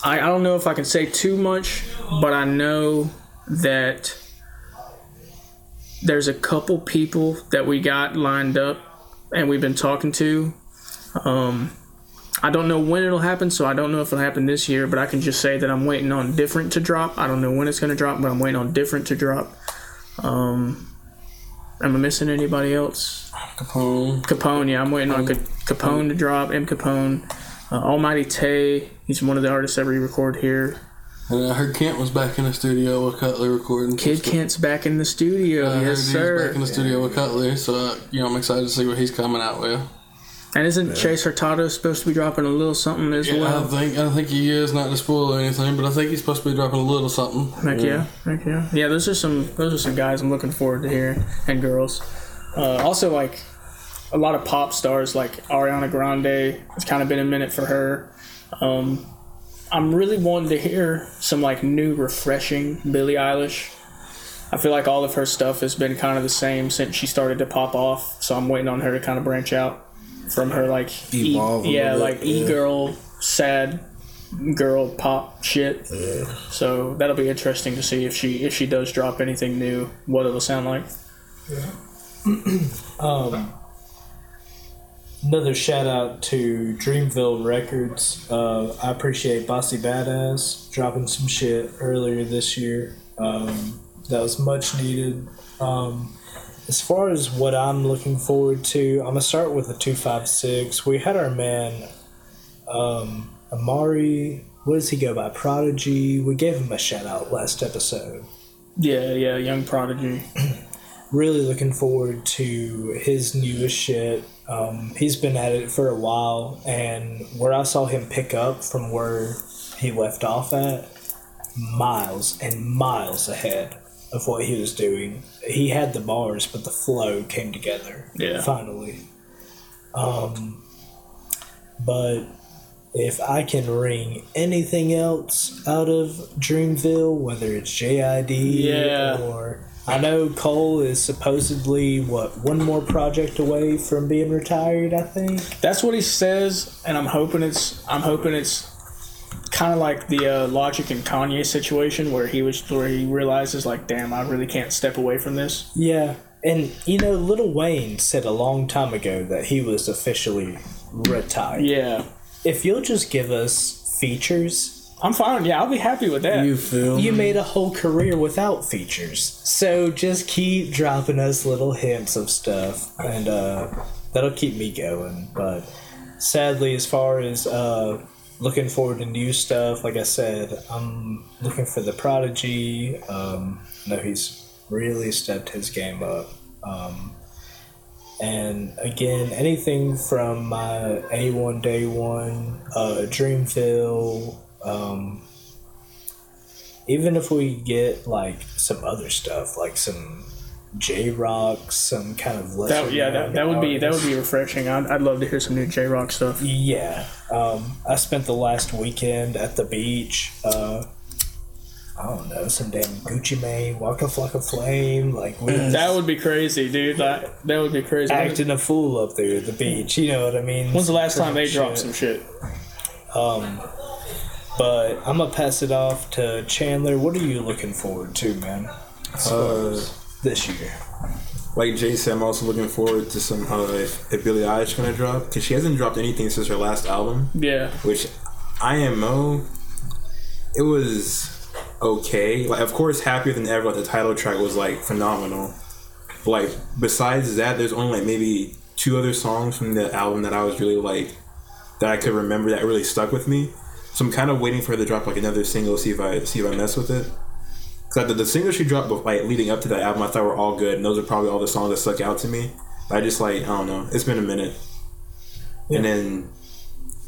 I, I don't know if I can say too much, but I know that there's a couple people that we got lined up and we've been talking to. Um, I don't know when it'll happen, so I don't know if it'll happen this year, but I can just say that I'm waiting on different to drop. I don't know when it's going to drop, but I'm waiting on different to drop. Um, am I missing anybody else? Capone. Capone, yeah, I'm waiting on Capone to drop. M. Capone, uh, Almighty Tay. He's one of the artists that we record here. And I heard Kent was back in the studio with Cutler recording. Kid. Kent's back in the studio. I heard yes, he's sir. back in the studio with Cutler, so uh, you know I'm excited to see what he's coming out with. And isn't Chase Hurtado supposed to be dropping a little something as Yeah, I well? think I think he is not to spoil anything, but I think he's supposed to be dropping a little something. Heck yeah, heck yeah, yeah. Those are some those are some guys I'm looking forward to hearing and girls. Uh, also, like a lot of pop stars like Ariana Grande. It's kind of been a minute for her. Um, I'm really wanting to hear some like new, refreshing Billie Eilish. I feel like all of her stuff has been kind of the same since she started to pop off. So I'm waiting on her to kind of branch out from her like e, Evolve a yeah, little like bit, e yeah. girl, sad girl pop shit. So that'll be interesting to see if she if she does drop anything new, what it'll sound like. Um, another shout out to Dreamville Records. Uh, I appreciate Bossy Badass dropping some shit earlier this year. Um, that was much needed. Um, as far as what I'm looking forward to, I'm gonna start with the two five six. We had our man um, Amari. What does he go by? Prodigy. We gave him a shout out last episode. Yeah, yeah, young prodigy. really looking forward to his newest shit. Um, he's been at it for a while, and where I saw him pick up from where he left off at, miles and miles ahead of what he was doing. He had the bars, but the flow came together. Yeah. Finally. Um, but if I can wring anything else out of Dreamville, whether it's JID Yeah. or I know Cole is supposedly what one more project away from being retired. I think. That's what he says, and I'm hoping it's I'm hoping it's kind of like the uh, Logic and Kanye situation where he was where he realizes like, damn, I really can't step away from this. Yeah, and you know, Lil Wayne said a long time ago that he was officially retired. Yeah, If you'll just give us features I'm fine. Yeah, I'll be happy with that. You feel You me? made a whole career without features. So just keep dropping us little hints of stuff and uh, that'll keep me going. But sadly as far as uh, looking forward to new stuff, like I said, I'm looking for the prodigy. Um, I know he's really stepped his game up. Um, and again, anything from my A1 Day One, uh, Dreamville, um, even if we get like some other stuff, like some Jay Rock, some kind of lesser That, yeah, that, that would be that would be refreshing. I'd, I'd love to hear some new Jay Rock stuff. Yeah, um, I spent the last weekend at the beach. Uh, I don't know, some damn Gucci Mane, Waka Flocka Flame, like we That would be crazy, dude. That that would be crazy. acting a fool up there at the beach. You know what I mean? When's the last time they Shit. dropped some shit? Um, But I'm gonna pass it off to Chandler. What are you looking forward to, man? Uh, This year. like Jay said, I'm also looking forward to some uh, if, if Billie Eilish gonna drop because she hasn't dropped anything since her last album, Yeah, which IMO. It was okay. Like, of course, happier than ever. Like, the title track was like phenomenal. But, like, besides that, there's only like maybe two other songs from the album that I was really like that I could remember that really stuck with me. So I'm kind of waiting for her to drop like another single, see if I see if I mess with it. Cause the, the singles she dropped like leading up to that album, I thought were all good, and those are probably all the songs that stuck out to me. But I just like I don't know. It's been a minute, and then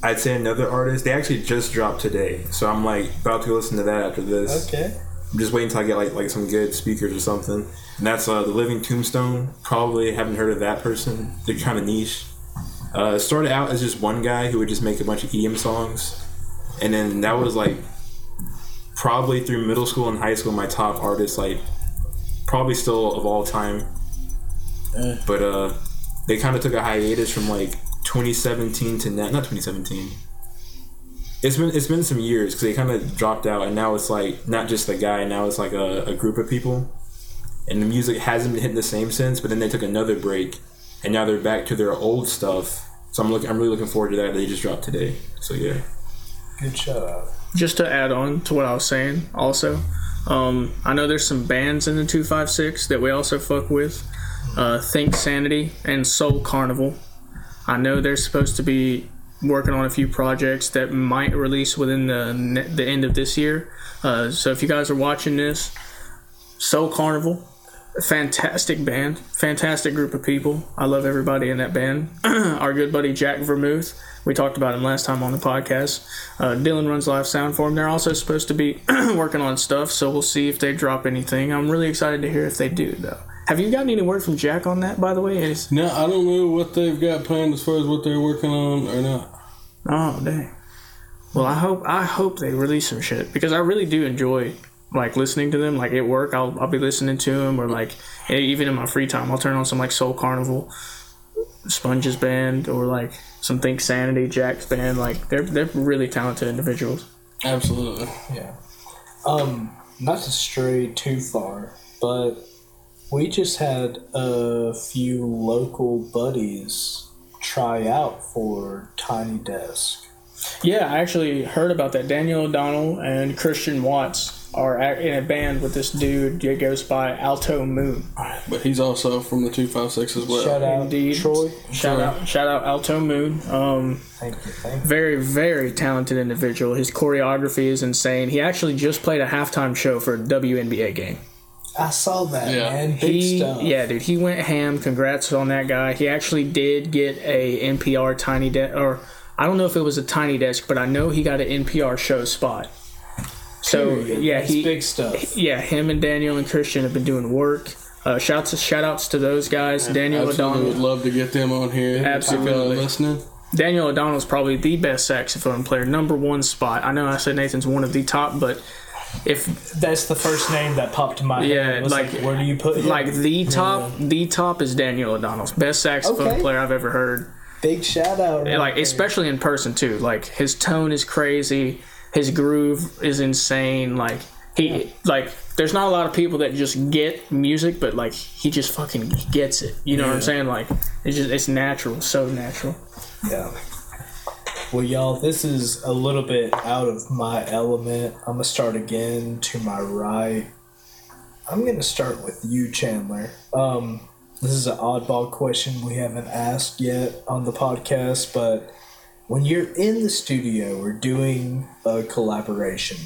I'd say another artist. They actually just dropped today, so I'm like about to go listen to that after this. Okay. I'm just waiting until I get like like some good speakers or something. And that's uh, the Living Tombstone. Probably haven't heard of that person. They're kind of niche. Uh, started out as just one guy who would just make a bunch of EDM songs, and then that was like probably through middle school and high school my top artists like probably still of all time. But uh, they kind of took a hiatus from like 2017 to now. Not 2017 it's been it's been some years because they kind of dropped out and now it's like not just the guy now it's like a, a group of people and the music hasn't been hitting the same since but then they took another break and now they're back to their old stuff so i'm looking i'm really looking forward to that they just dropped today so yeah Good shout out. Just to add on to what I was saying, also, um, I know there's some bands in the two five six that we also fuck with. Uh, Think Sanity and Soul Carnival. I know they're supposed to be working on a few projects that might release within the the end of this year. Uh, so if you guys are watching this, Soul Carnival, fantastic band, fantastic group of people. I love everybody in that band. Our good buddy Jack Vermouth, we talked about him last time on the podcast. Uh, Dylan runs live sound for him. They're also supposed to be working on stuff, so we'll see if they drop anything. I'm really excited to hear if they do, though. Have you gotten any word from Jack on that, by the way? Is Now I don't know what they've got planned as far as what they're working on or not. oh dang. Well, I hope I hope they release some shit because I really do enjoy like listening to them. Like at work, I'll I'll be listening to them, or like even in my free time, I'll turn on some like Soul Carnival, Sponges band, or like some Think Sanity, Jack's band. Like they're they're really talented individuals. Absolutely. Yeah. Um, not to stray too far, but we just had a few local buddies try out for Tiny Desk. Yeah, I actually heard about that. Daniel O'Donnell and Christian Watts are in a band with this dude that goes by Alto Moon. But he's also from the two five six as well. Shout out Indeed. Troy. Shout out, shout out Alto Moon. Um, Thank you. Thank you. very, very talented individual. His choreography is insane. He actually just played a halftime show for a WNBA game. I saw that, Yeah. man. Big He, stuff. yeah, dude, he went ham. Congrats on that guy. He actually did get a NPR tiny desk, or I don't know if it was a tiny desk, but I know he got an NPR show spot. So Period. yeah, That's he big stuff. yeah, him and Daniel and Christian have been doing work. Uh, shouts shout outs to those guys. Daniel Absolutely would love to get them on here. Absolutely. If y'all listening. Daniel O'Donnell is probably the best saxophone player, number one spot. I know I said Nathan's one of the top, but if That's the first name that popped in my Yeah, head. It like- where do you put him? like the top, the top is Daniel O'Donnell's best saxophone Okay. player I've ever heard. big shout out. Right like there. especially in person too. Like his tone is crazy, his groove is insane. Like he like there's not a lot of people that just get music, but like he just fucking gets it. You know what I'm saying? Like it's just it's natural, so natural. Yeah. Well, y'all, this is a little bit out of my element. I'm gonna start again to my right. I'm gonna start with you, Chandler. Um, this is an oddball question we haven't asked yet on the podcast, but when you're in the studio or doing a collaboration,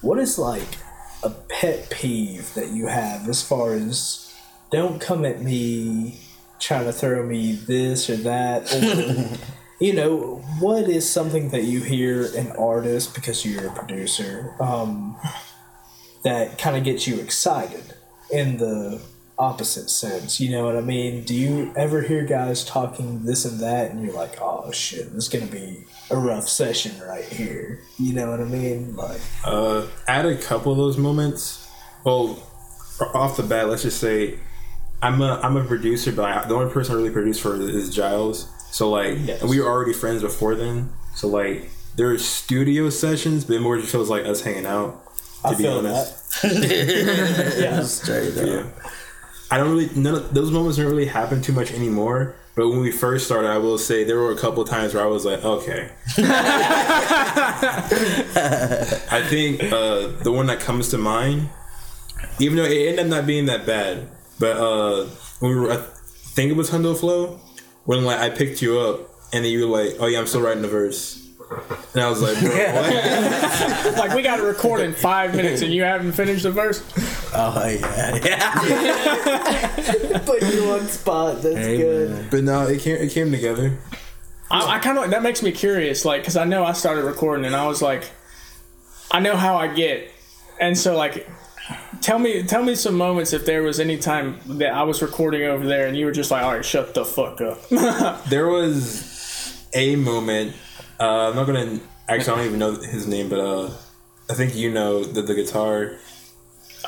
what is like a pet peeve that you have as far as don't come at me trying to throw me this or that or you know what is something that you hear an artist because you're a producer um, that kind of gets you excited in the opposite sense you know what i mean do you ever hear guys talking this and that and you're like oh shit this is gonna be a rough session right here you know what i mean like Uh, I had a couple of those moments. Well, off the bat, let's just say I'm a I'm a producer, but I, the only person I really produce for is Gyles. So like, Yes. we were already friends before then. So like, there's studio sessions, but it more just feels like us hanging out. To i be feel honest, that yeah Straight up. yeah. I don't really none of those moments don't really happen too much anymore. But when we first started, I will say there were a couple times where I was like, okay. I think uh, the one that comes to mind, even though it ended up not being that bad, but uh, when we were, I think it was Hundo Flow, when like I picked you up and then you were like, oh yeah, I'm still writing the verse. And I was like, bro, what? Like we got to record in five minutes and you haven't finished the verse. Oh yeah, yeah. put you on spot that's Hey, good man. But no, it came it came together. I, I kind of that makes me curious, like, because I know I started recording and I was like, I know how I get, and so like, tell me, tell me some moments if there was any time that I was recording over there and you were just like, all right, shut the fuck up. There was a moment. Uh, I'm not gonna. Actually, I don't even know his name, but uh, I think you know the the guitar.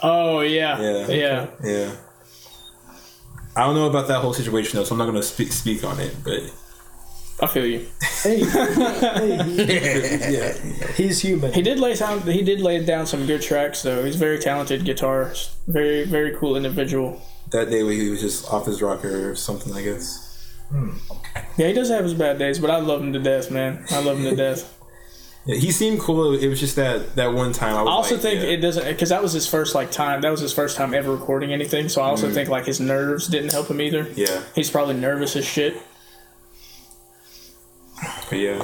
oh yeah, Yeah. yeah. Yeah. I don't know about that whole situation though, so I'm not gonna speak speak on it. But I feel you. hey, hey he- yeah, he's human He did lay down. He did lay down some good tracks though. He's a very talented guitarist. Very very cool individual. that day he was just off his rocker or something, I guess. Yeah, he does have his bad days, but I love him to death, man. I love him to death. Yeah, he seemed cool. It was just that that one time. I, was I also like, think yeah. it doesn't because that was his first like time. That was his first time ever recording anything. So I also Mm. think like his nerves didn't help him either. Yeah, He's probably nervous as shit. but yeah.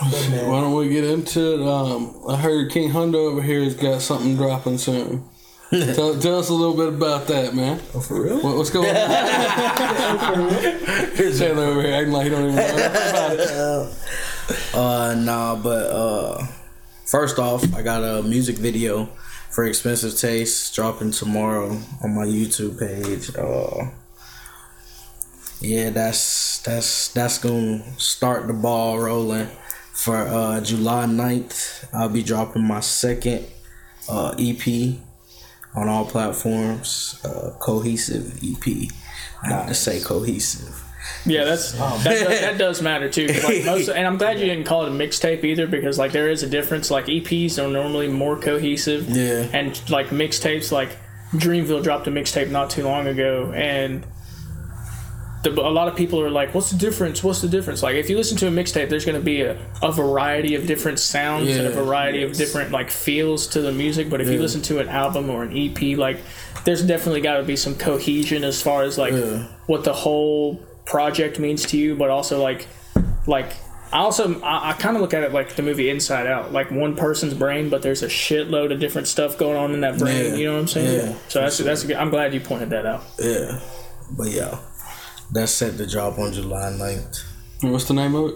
Why don't we get into it? Um, I heard King Hundo over here has got something dropping soon. tell, tell us a little bit about that, man. Oh, for real? What, what's going on? Taylor over here acting like he don't even know about it. Uh, nah, but uh, first off, I got a music video for Expensive Taste dropping tomorrow on my YouTube page. Uh, yeah, that's that's that's gonna start the ball rolling for uh, July 9th. I'll be dropping my second uh, EP on all platforms. Uh, cohesive EP. I have to say cohesive. Yeah, that's that, does, that does matter too. Like most, and I'm glad you didn't call it a mixtape either, because like there is a difference. Like EPs are normally more cohesive, Yeah. and like mixtapes, like Dreamville dropped a mixtape not too long ago, and the, a lot of people are like, "What's the difference? What's the difference?" Like if you listen to a mixtape, there's going to be a, a variety of different sounds and a Yeah. variety of different like feels to the music. But if you listen to an album or an EP, like there's definitely got to be some cohesion as far as like Yeah. what the whole project means to you, but also like like I also I, I kind of look at it like the movie Inside Out, like one person's brain, but there's a shitload of different stuff going on in that brain. Yeah. You know what I'm saying? Yeah, so that's that's a good, I'm glad you pointed that out. Yeah. But yeah, that's set to drop on July 9th. And What's the name of it?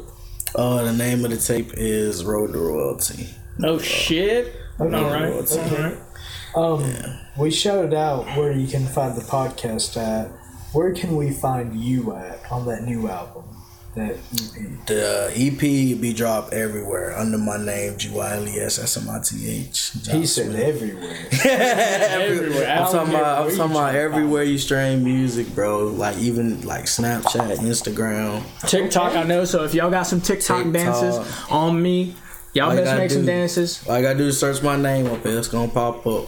Uh, the name of the tape is Road to Royalty. Oh shit! All right, Royalty. all right. Um, we shouted out where you can find the podcast at. Where can we find you at on that new album? That E EP. The EP be dropped everywhere under my name, G Y L E S S M I T H. He said everywhere. Everywhere. I'm talking about, I'm talking about everywhere you stream music, bro. Like even like Snapchat, Instagram. TikTok, I know. So if y'all got some TikTok, TikTok. dances on me, y'all All best gotta make some dances. All I gotta do is search my name up there. It's gonna pop up.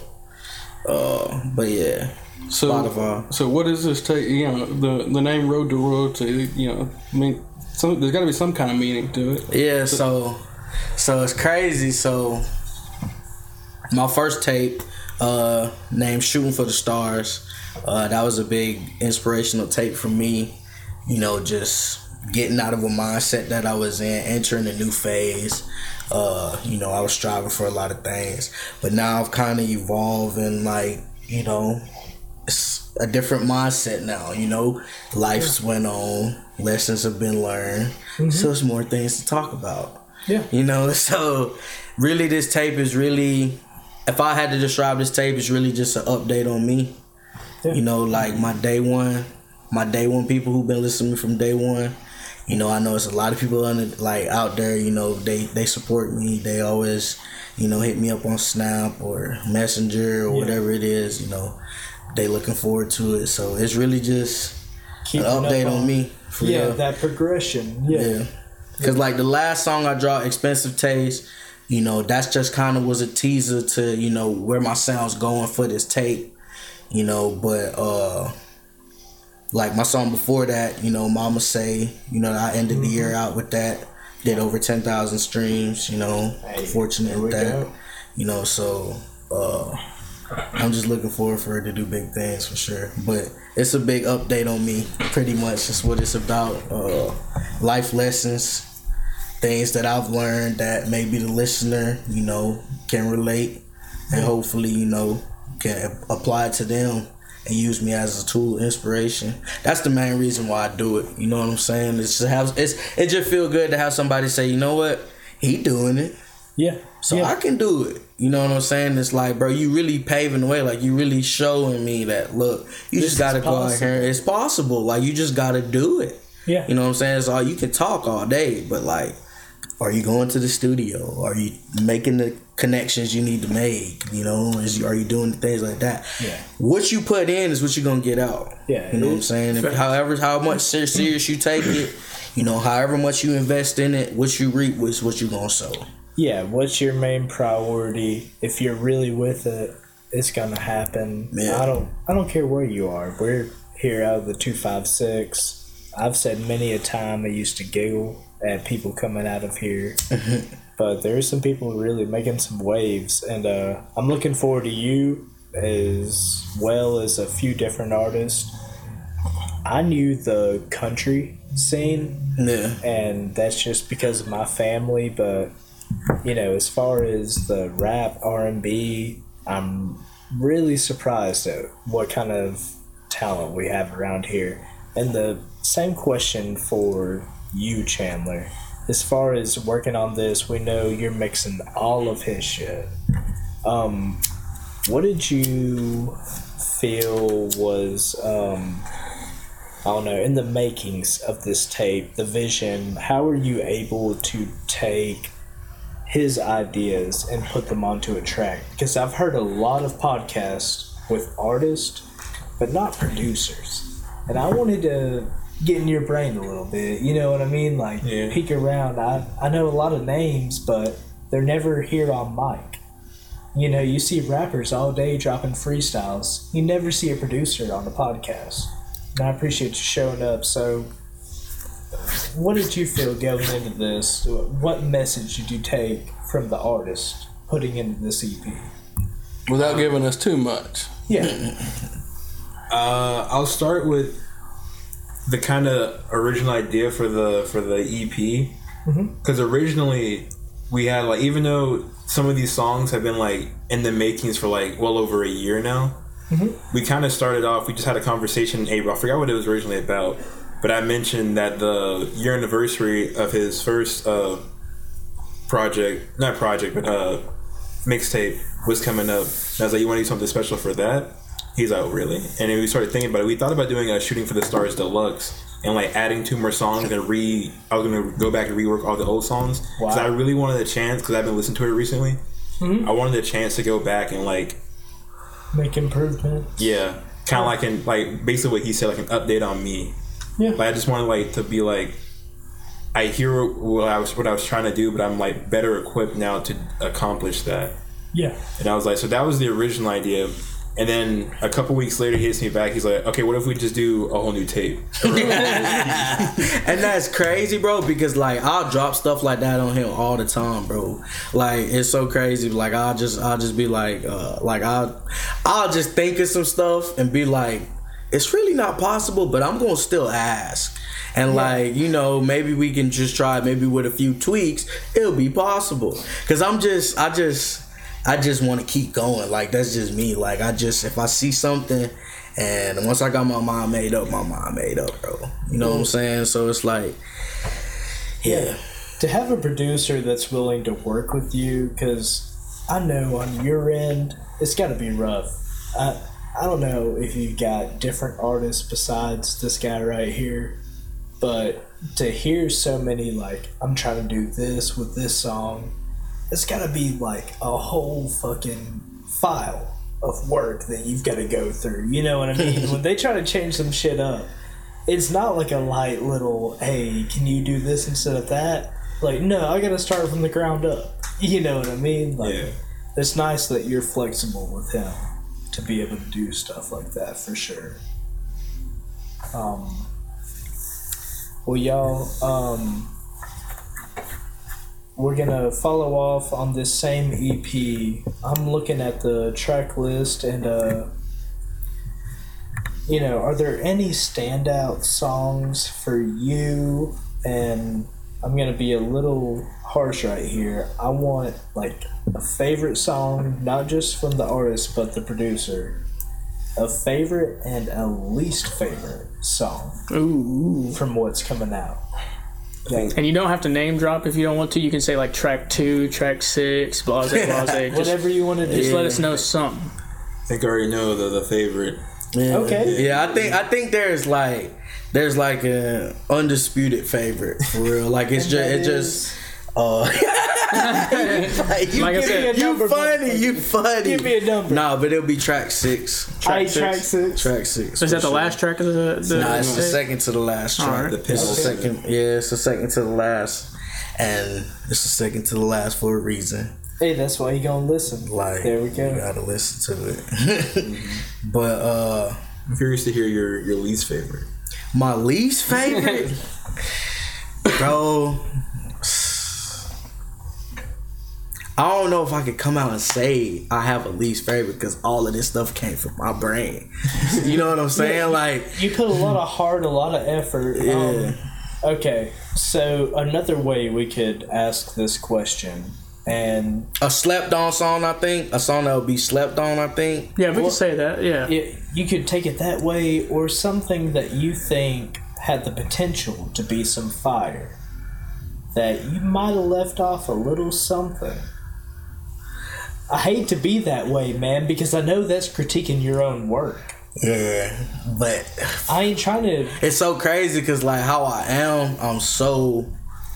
Uh, but yeah, So, Spotify. so what is this take? You know, the the name Road to Royalty. You know, I mean, some, there's got to be some kind of meaning to it. Yeah, so so it's crazy. So my first tape, uh, named "Shooting for the Stars," uh, that was a big inspirational tape for me. You know, just getting out of a mindset that I was in, entering a new phase. Uh, you know, I was striving for a lot of things, but now I've kind of evolved and like you know, it's a different mindset now. You know, life's went on, lessons have been learned, mm-hmm. so there's more things to talk about. Yeah. You know, so really, this tape is really, if I had to describe this tape, it's really just an update on me. Yeah. You know, like my day one, my day one people who've been listening to me from day one. You know, I know it's a lot of people on like out there. You know, they they support me. They always, you know, hit me up on Snap or Messenger or whatever it is. You know, they looking forward to it. So it's really just Keeping an up update on me. Yeah, real. that progression. Yeah. Yeah. Cause like the last song I dropped, Expensive Taste, you know, that's just kind of was a teaser to, you know, where my sound's going for this tape. You know, but uh like my song before that, you know, Mama Say, you know, I ended the year out with that. Did over ten thousand streams, you know. Hey, fortunate with that. go. You know, so uh I'm just looking forward for her to do big things for sure. But it's a big update on me, pretty much. That's what it's about. Uh, life lessons, things that I've learned that maybe the listener, you know, can relate, and hopefully, you know, can apply to them and use me as a tool inspiration. That's the main reason why I do it. You know what I'm saying? It's to have it's it just feel good to have somebody say, you know what, he doing it. Yeah. So yeah. I can do it. You know what I'm saying? It's like, bro, you really paving the way. Like you really showing me that look, you This just gotta go out here. It's possible. Like you just gotta do it. yeah. You know what I'm saying? It's all you can talk all day, but like, are you going to the studio? Are you making the connections you need to make? You know, is you, are you doing things like that? Yeah. What you put in is what you're gonna get out. Yeah, You know what I'm saying? If, however, how much serious you take it, you know, however much you invest in it, what you reap is what you're gonna sow. Yeah, what's your main priority? If you're really with it, it's gonna happen. Yeah. I don't I don't care where you are. We're here out of the two five six. I've said many a time I used to giggle at people coming out of here. but there's some people really making some waves and uh, I'm looking forward to you as well as a few different artists. I knew the country scene Yeah. and that's just because of my family but you know as far as the rap r&b i'm really surprised at what kind of talent we have around here. And the same question for you, Chandler. As far as working on this, we know you're mixing all of his shit. Um, what did you feel was um, I don't know in the makings of this tape, the vision? How are you able to take his ideas and put them onto a track? Because I've heard a lot of podcasts with artists, but not producers, and I wanted to get in your brain a little bit. You know what I mean? Like Yeah. peek around. I I know a lot of names, but they're never here on mic. You know, you see rappers all day dropping freestyles. You never see a producer on the podcast. And I appreciate you showing up. So, what did you feel going into this? What message did you take from the artist putting into this EP? Without giving us too much. Yeah. Uh, I'll start with the kind of original idea for the for the EP because originally we had like even though some of these songs have been like in the makings for like well over a year now we kind of started off we just had a conversation in april i forgot what it was originally about but i mentioned that the year anniversary of his first uh project not project but uh mixtape was coming up. And i was like you want to do something special for that? He's like oh, really. And then we started thinking about it. We thought about doing a shooting for the stars deluxe and like adding two more songs and re i was gonna go back and rework all the old songs. Because Wow. i really wanted a chance because i've been listening to it recently. I wanted a chance to go back and like Make improvements. yeah, kind of like in like basically what he said, like an update on me. Yeah. Like I just wanted like to be like, I hear what I was what I was trying to do, but I'm like better equipped now to accomplish that. Yeah. And I was like, so that was the original idea. And then a couple weeks later, he hits me back. He's like, okay, what if we just do a whole new tape? and that's crazy, bro. Because like I'll drop stuff like that on him all the time, bro. Like it's so crazy. Like I'll just I'll just be like uh like I'll I'll just think of some stuff and be like, it's really not possible, but I'm gonna still ask. And like you know, maybe we can just try. Maybe with a few tweaks, it'll be possible. Cause I'm just I just I just want to keep going. Like that's just me. Like I just if I see something. And once I got my mind made up, my mind made up, bro. You know what I'm saying? So it's like, yeah. to have a producer that's willing to work with you because i know on your end it's got to be rough I, I don't know if you've got different artists besides this guy right here but to hear so many like i'm trying to do this with this song it's got to be like a whole fucking file of work that you've got to go through you know what i mean? When they try to change some shit up it's not like a light little hey can you do this instead of that? Like no i gotta start from the ground up you know what i mean? Like Yeah. it's nice that you're flexible with him to be able to do stuff like that for sure um well y'all um we're gonna follow off on this same ep i'm looking at the track list and uh you know, are there any standout songs for you? And I'm gonna be a little harsh right here. I want like a favorite song, not just from the artist but the producer. A favorite and a least favorite song Ooh. from what's coming out. And you don't have to name drop if you don't want to. You can say like track two, track six, blase, blase. Just, Whatever you want to do. just let us know something. I think I already know the the favorite. yeah. Okay. Yeah, I think I think there's like there's like an undisputed favorite for real. Like it's just it just uh like, you, Like I said- you Number, funny, you funny. Give me a number. Nah, but it'll be track six. Track, six. track six. Track six. Is that the sure. last track of the? the Nah, it's the second to the last track. Alright. The It's the second. Yeah, it's the second to the last, and it's the second to the last for a reason. Hey, that's why you gonna listen. Like there we go. You gotta listen to it. but uh I'm curious to hear your your least favorite. My least favorite, bro. I don't know if I could come out and say I have a least favorite because all of this stuff came from my brain. You know what I'm saying? Like, You put a lot of heart, a lot of effort. Yeah. Um, okay, so another way we could ask this question, and A slept on song, I think. A song that would be slept on, I think. Yeah, we can say that. Yeah. it, you could take it that way, or something that you think had the potential to be some fire that you might have left off a little something. I hate to be that way, man, because I know that's critiquing your own work. Yeah. But I ain't trying to. it's so crazy because, like, how I am, I'm so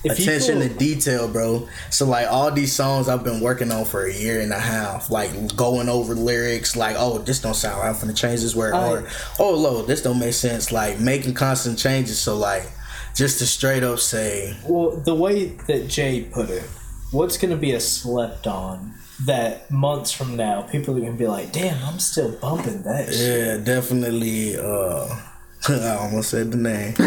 If attention to detail, bro. So, like, all these songs I've been working on for a year and a half, like, going over lyrics, like, oh, this don't sound right. I'm gonna change this word. I- or, oh, Lord, this don't make sense. Like, making constant changes. So, like, just to straight up say, Well, the way that Jay put it, what's going to be a slept on that months from now people are going to be like, damn, I'm still bumping that shit. Yeah, definitely. Uh, I almost said the name.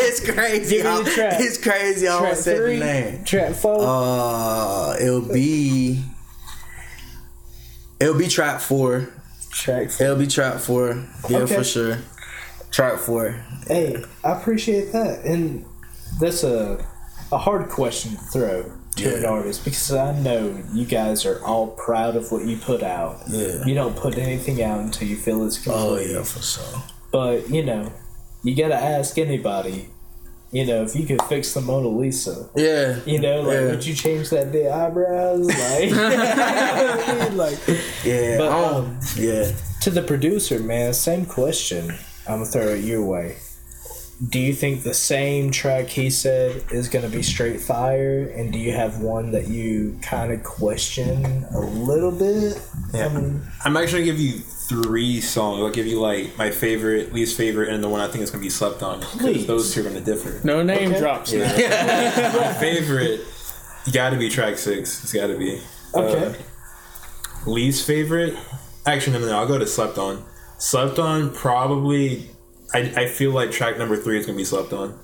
it's crazy. Give me the how- It's crazy. I almost said the name. Trap four. Uh, it'll be. It'll be track four. track four. It'll be trap four. Yeah, Okay. for sure. Trap four. Hey, I appreciate that, and that's a a hard question to throw to an artist because I know you guys are all proud of what you put out. Yeah. You don't put anything out until you feel it's complete. Oh yeah, for sure. But you know, you gotta ask anybody. You know, if you could fix the Mona Lisa, Yeah. you know, like Yeah. would you change that the eyebrows? Like, like Yeah. But, um, um, yeah. to the producer, man, same question. I'm gonna throw it your way. Do you think the same track he said is gonna be straight fire, and do you have one that you kind of question a little bit? Yeah. I mean, I'm actually gonna give you three songs. I'll give you like my favorite, least favorite, and the one I think is gonna be slept on. Please. Because those two are gonna differ. No name Okay. drops. now. my favorite, gotta be track six. It's gotta be. okay. Uh, least favorite, actually no, no, no. I'll go to slept on. Slept on probably. I, I feel like track number three is gonna be slept on.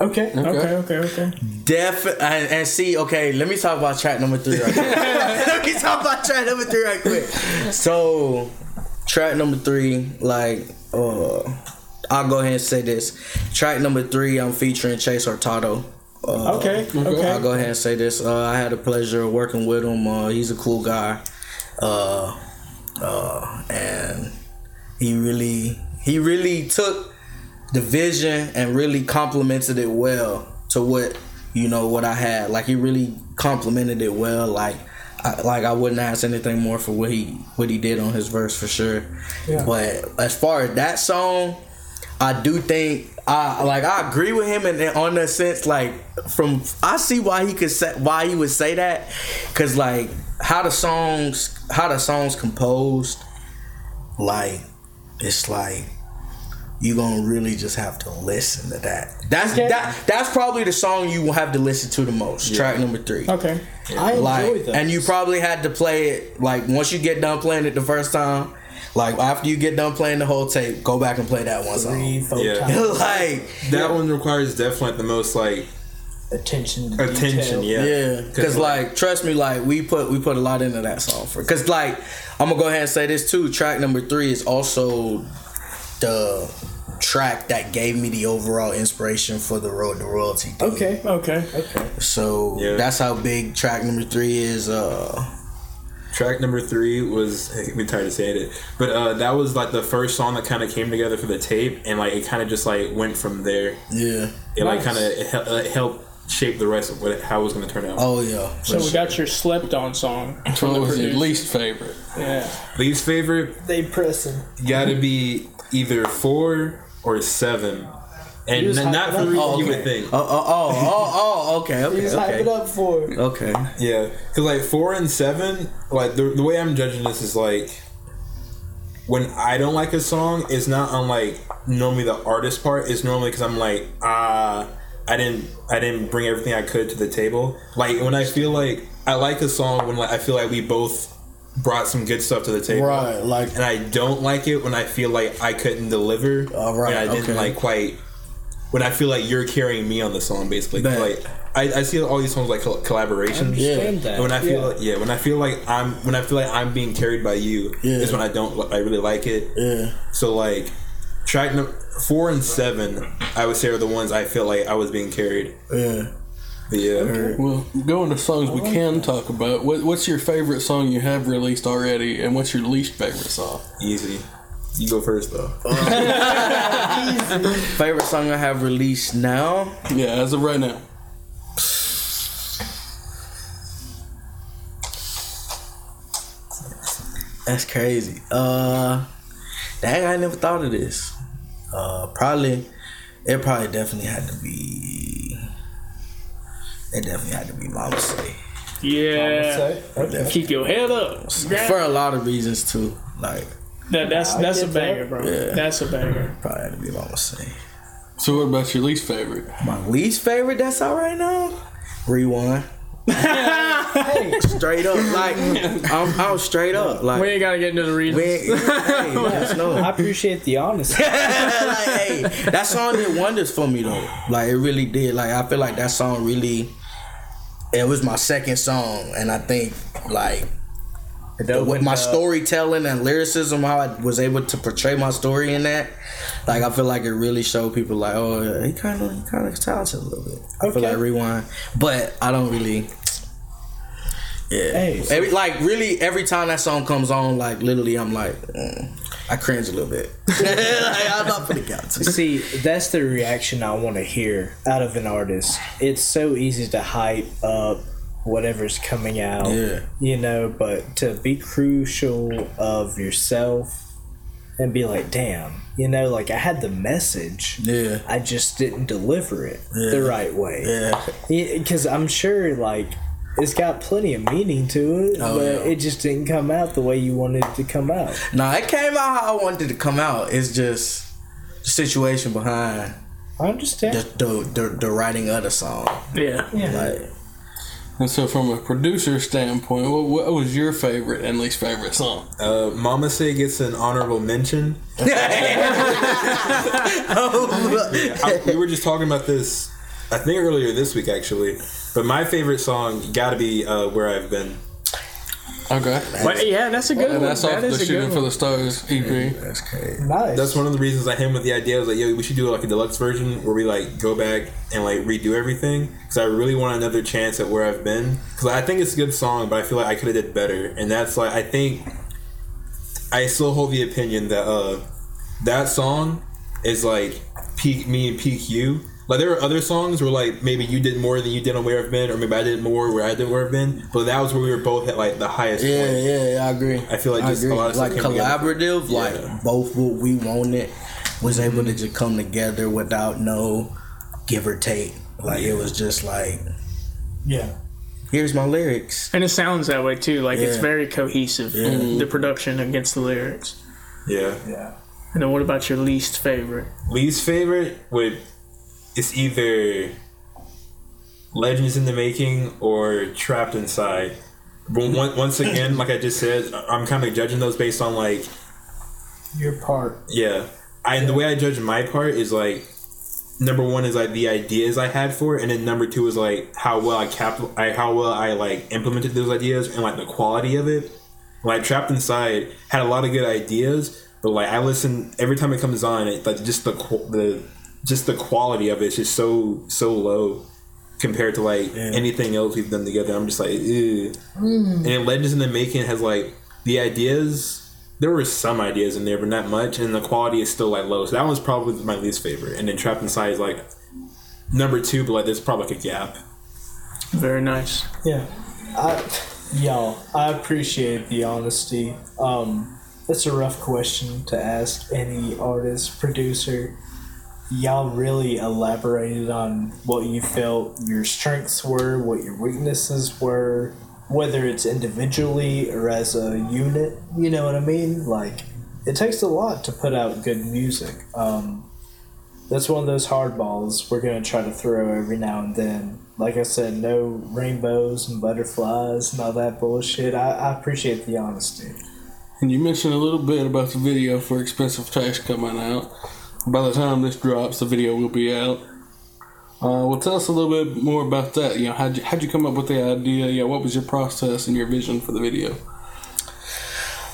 okay, Okay, okay, okay. Def and, and see, okay, let me talk about track number three right quick. let me talk about track number three right quick. So, track number three, like, uh, I'll go ahead and say this. Track number three, I'm featuring Chase Hurtado. Uh, Okay, I'll go ahead and say this. Uh, I had the pleasure of working with him. Uh, he's a cool guy, uh, uh, and he really he really took the vision and really complemented it well to what you know what I had. Like he really complemented it well. Like. I, like I wouldn't ask anything more for what he what he did on his verse for sure. Yeah. But as far as that song, I do think I like I agree with him and on the sense like from I see why he could say why he would say that because like how the songs how the songs composed like it's like you gonna really just have to listen to that. That's Okay. that that's probably the song you will have to listen to the most. Track number three. Okay. I enjoy Like, and you probably had to play it like once you get done playing it the first time. Like after you get done playing the whole tape, go back and play that one three, song. four Yeah. times. like That one requires definitely the most like attention to attention. detail. Yeah. yeah, because like trust me, like we put we put a lot into that song for. Because like I'm gonna go ahead and say this too. Track number three is also the track that gave me the overall inspiration for the Road to Royalty. thing. Okay, Okay. okay. So Yeah. that's how big track number three is. Uh, Track number three was I'm tired of saying it, but uh, that was like the first song that kind of came together for the tape, and like it kind of just like went from there. yeah. It like kind of it, it helped shape the rest of what it, how it was going to turn out. Oh yeah. So we got your slept on song from What was your producer. least favorite? Yeah. Least favorite They pressing. got to be either four or seven, and was n- not hyping for up. you Oh, would okay. think. Oh, oh, oh, oh, oh, okay, okay, He's hyping okay. up for. Okay. Yeah, because like four and seven, like the, the way I'm judging this is like when I don't like a song, it's not unlike normally the artist part. It's normally because I'm like ah. I didn't. I didn't bring everything I could to the table. Like when I feel like I like a song when like I feel like we both brought some good stuff to the table. Right, like- and I don't like it when I feel like I couldn't deliver. Oh, right, and I didn't okay. like quite. When I feel like you're carrying me on the song, basically, Bet. like I, I see all these songs like col- collaborations. yeah. that. And when I feel yeah. like, yeah, when I feel like I'm when I feel like I'm being carried by you Yeah. is when I don't I really like it. Yeah. So like track number four and seven, I would say are the ones I feel like I was being carried. Yeah. But yeah, Well, going to songs we can talk about. What, what's your favorite song you have released already, and what's your least favorite song? easy. You go first though. Favorite song I have released now? Yeah, as of right now. That's crazy. Uh, dang, I never thought of this. Uh, probably, it probably definitely had to be. It definitely had to be Mama Say. Yeah. Okay. Keep your head up. For a lot of reasons too. Like, That, that's I that's a get that. banger, bro. Yeah. That's a banger. probably had to be Mama Say. So, what about your least favorite? My least favorite that's out right now? Rewind. straight up, like I'm, I'm straight up, like We ain't gotta get into the reasons. we hey, just know. I appreciate the honesty. like, hey, that song did wonders for me though. Like it really did. Like I feel like that song really. It was my second song, and I think like with my storytelling and lyricism, how I was able to portray my story in that. Like I feel like it really showed people like, oh, he kind of, he kind of talented a little bit. I feel like rewind, but I don't really. Yeah, Hey, so- every, like really, every time that song comes on, like literally, I'm like, mm, I cringe a little bit. like, I'm not putting out See, that's the reaction I want to hear out of an artist. It's so easy to hype up whatever's coming out, Yeah. you know, but to be crucial of yourself and be like, damn, you know, like I had the message. Yeah. I just didn't deliver it Yeah. the right way. Yeah. Because I'm sure, like, it's got plenty of meaning to it, Oh, but yeah. it just didn't come out the way you wanted it to come out. Nah, it came out how I wanted it to come out. It's just the situation behind I understand. the the, the, the writing of the song. Yeah. yeah. Like, And so, from a producer standpoint, what, what was your favorite and least favorite song? Uh, Mama Say gets an honorable mention. I- we were just talking about this, I think earlier this week actually. But my favorite song got to be uh, "Where I've Been." Okay. But yeah, that's a good And one. that's off That the Shooting for the Stars EP. that's crazy. nice. That's one of the reasons I came with the idea. I was like, "Yo, we should do like a deluxe version where we like go back and like redo everything." Because I really want another chance at "Where I've Been." Because I think it's a good song, but I feel like I could have did better. And that's like I think I still hold the opinion that uh that song is like peak me and peak you. Like there are other songs where like maybe you did more than you did on Where I've Been, or maybe I did more where I did Where I've Been. But that was where we were both at like the highest Yeah, point. yeah, yeah, I agree. I feel like I just a lot of stuff like came together. collaborative, Yeah. like both what we wanted was able to just come together without no give or take. Like it was just like, yeah. here's my lyrics. And it sounds that way too. Like it's very cohesive. The production against the lyrics. Yeah. Yeah. And then what about your least favorite? Least favorite would it's either Legends in the Making or Trapped Inside. But once again, like I just said, I'm kind of judging those based on like Your part. yeah. I and the way I judge my part is like number one is like the ideas I had for it, and then number two is like how well I cap I how well I like implemented those ideas and like the quality of it. Like Trapped Inside had a lot of good ideas, but like I listen every time it comes on, it like just the the just the quality of it is just so so low compared to like anything else we've done together. I'm just like, Ew. and then Legends in the Making has like the ideas. There were some ideas in there, but not much, and the quality is still like low. So that one's probably my least favorite. And then Trapped Inside is like number two, but like there's probably like a gap. Very nice. Yeah. I, y'all, I appreciate the honesty. Um, it's a rough question to ask any artist, producer. Y'all really elaborated on what you felt your strengths were, what your weaknesses were, whether it's individually or as a unit. You know what I mean? Like, it takes a lot to put out good music. Um, that's one of those hard balls we're gonna try to throw every now and then. Like I said, no rainbows and butterflies and all that bullshit. I, I appreciate the honesty. And you mentioned a little bit about the video for Expensive Taste coming out. By the time this drops, the video will be out. Uh, well, tell us a little bit more about that. You know, how'd you, how'd you come up with the idea? Yeah, what was your process and your vision for the video?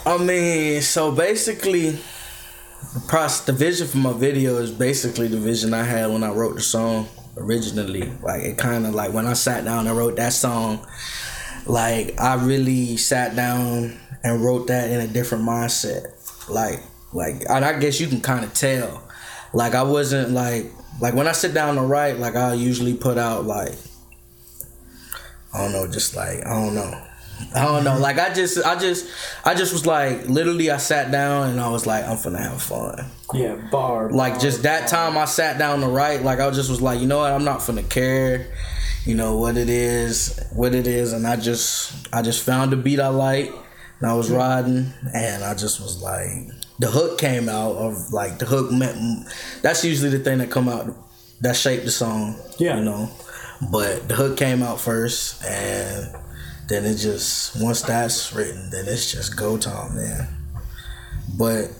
I mean, so basically, the process, the vision for my video is basically the vision I had when I wrote the song. originally. Like it kind of like when I sat down and wrote that song, like I really sat down and wrote that in a different mindset. Like like I guess you can kind of tell. Like I wasn't like like when I sit down to write, like I usually put out like I don't know, just like I don't know. I don't know. Like I just I just I just was like literally I sat down and I was like, I'm finna have fun. Yeah, bar. Like bar, just that bar. time I sat down to write, like I just was like, you know what, I'm not finna care, you know, what it is, what it is, and I just I just found a beat I like and I was riding and I just was like the hook came out of like the hook meant that's usually the thing that come out that shaped the song. Yeah. You know. But the hook came out first and then it just once that's written, then it's just go time, man. But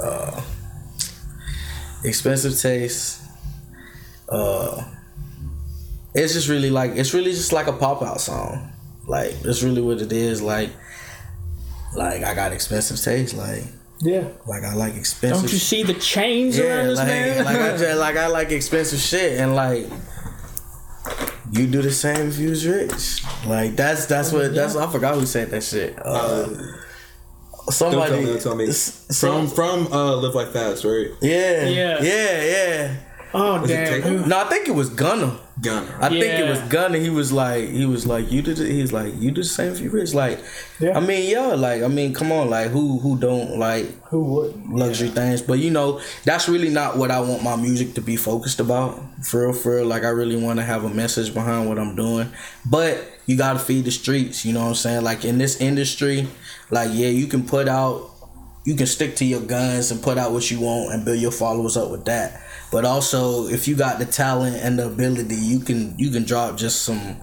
uh expensive taste, uh it's just really like it's really just like a pop out song. Like it's really what it is. Like like I got expensive taste, like Yeah. like I like expensive Don't you see the chains yeah, around this like, man? like I just, like I like expensive shit, and like you do the same if you was rich. Like that's that's what that's I forgot who said that shit. Uh, Don't somebody tell me. Don't tell me. From from uh, live like fast, right? yeah, Yeah. yeah, yeah, oh Was damn. Taken? No, I think it was Gunna. Gun. I think it was Gunna. He was like, he was like, you did. He's like, you do the same if you rich. Like, Yeah. I mean, yeah, like, I mean, come on, like, who who don't like Who wouldn't? luxury things. But you know, that's really not what I want my music to be focused about. For real, for real. Like I really want to have a message behind what I'm doing. But you gotta feed the streets, you know what I'm saying? Like in this industry, like yeah, you can put out you can stick to your guns and put out what you want and build your followers up with that. But also if you got the talent and the ability, you can you can drop just some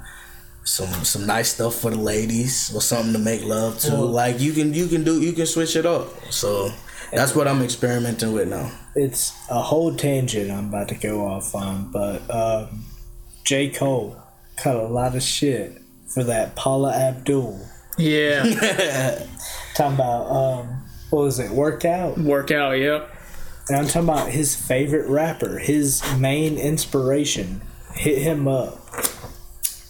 some some nice stuff for the ladies or something to make love to. Well- like you can you can do you can switch it up. So that's what I'm experimenting with now. It's a whole tangent I'm about to go off on, but um, J. Cole cut a lot of shit for that Paula Abdul. Yeah. Talking about um, what was it? Workout. Workout, yep. And I'm talking about his favorite rapper, his main inspiration, hit him up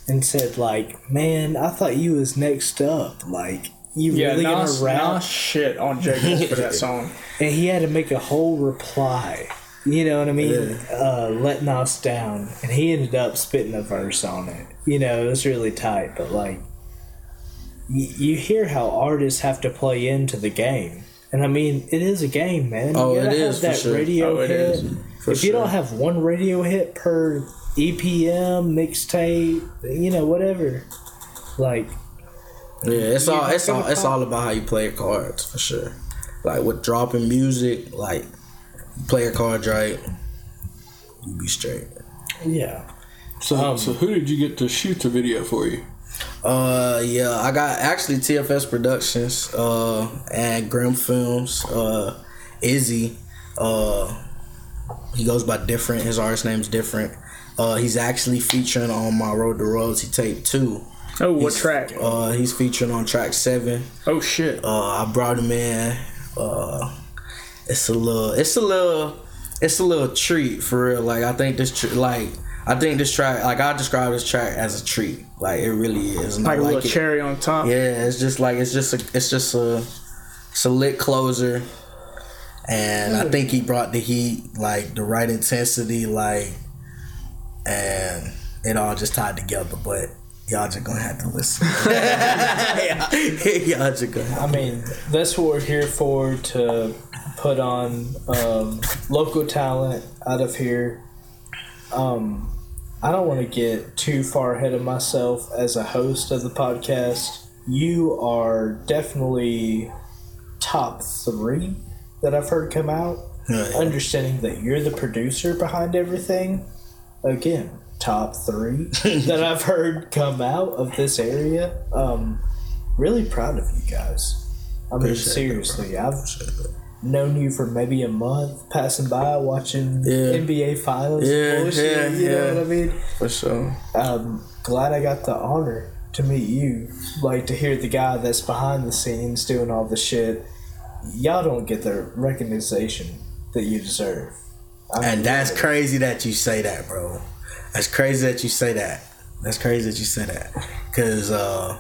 and said like, "Man, I thought you was next up. Like, you Yeah, really gonna rap?" Nas shit on J. For that song. And he had to make a whole reply. You know what I mean? Uh, letting us down, and he ended up spitting a verse on it. You know, it was really tight. But like, y- you hear how artists have to play into the game, and I mean, it is a game, man. Oh, you gotta is, have for that sure. radio Oh, it hit. is, for if you don't have one radio hit per EPM mixtape, you know, whatever, like Yeah, it's all it's all gonna it's all about how you play your cards for sure. Like with dropping music, like play your cards right, you be straight. yeah. So, Um, so who did you get to shoot the video for you? Uh yeah, I got actually TFS Productions, uh and Grim Films, uh Izzy, uh he goes by different, his artist name's different. Uh he's actually featuring on my Road to Royalty tape too. Oh, what He's- track? Uh he's featuring on track seven. Oh shit. Uh, I brought him in. Uh, it's a little, it's a little, it's a little treat for real. Like I think this, tr- like I think this track, like I describe this track as a treat. Like it really is. And I Like a little it. cherry on top. Yeah, it's just like it's just a, it's just a, it's a lit closer. And I think he brought the heat, like the right intensity, like, and it all just tied together. But y'all just gonna have to listen. y'all just gonna. Have I mean, that's what we're here for to put on um, local talent out of here. Um, I don't want to get too far ahead of myself as a host of the podcast. You are definitely top three that I've heard come out. Understanding that you're the producer behind everything. Again, top three that I've heard come out of this area. Um, really proud of you guys. I mean, Appreciate that, seriously, I've known you for maybe a month, passing by, watching Yeah. NBA finals. Yeah, bullshit, yeah, you know what I mean? For sure. I'm glad I got the honor to meet you. Like to hear the guy that's behind the scenes doing all the shit. Y'all don't get the recognition that you deserve. I mean, And that's crazy that you say that, bro. That's crazy that you say that. That's crazy that you say that. Cause uh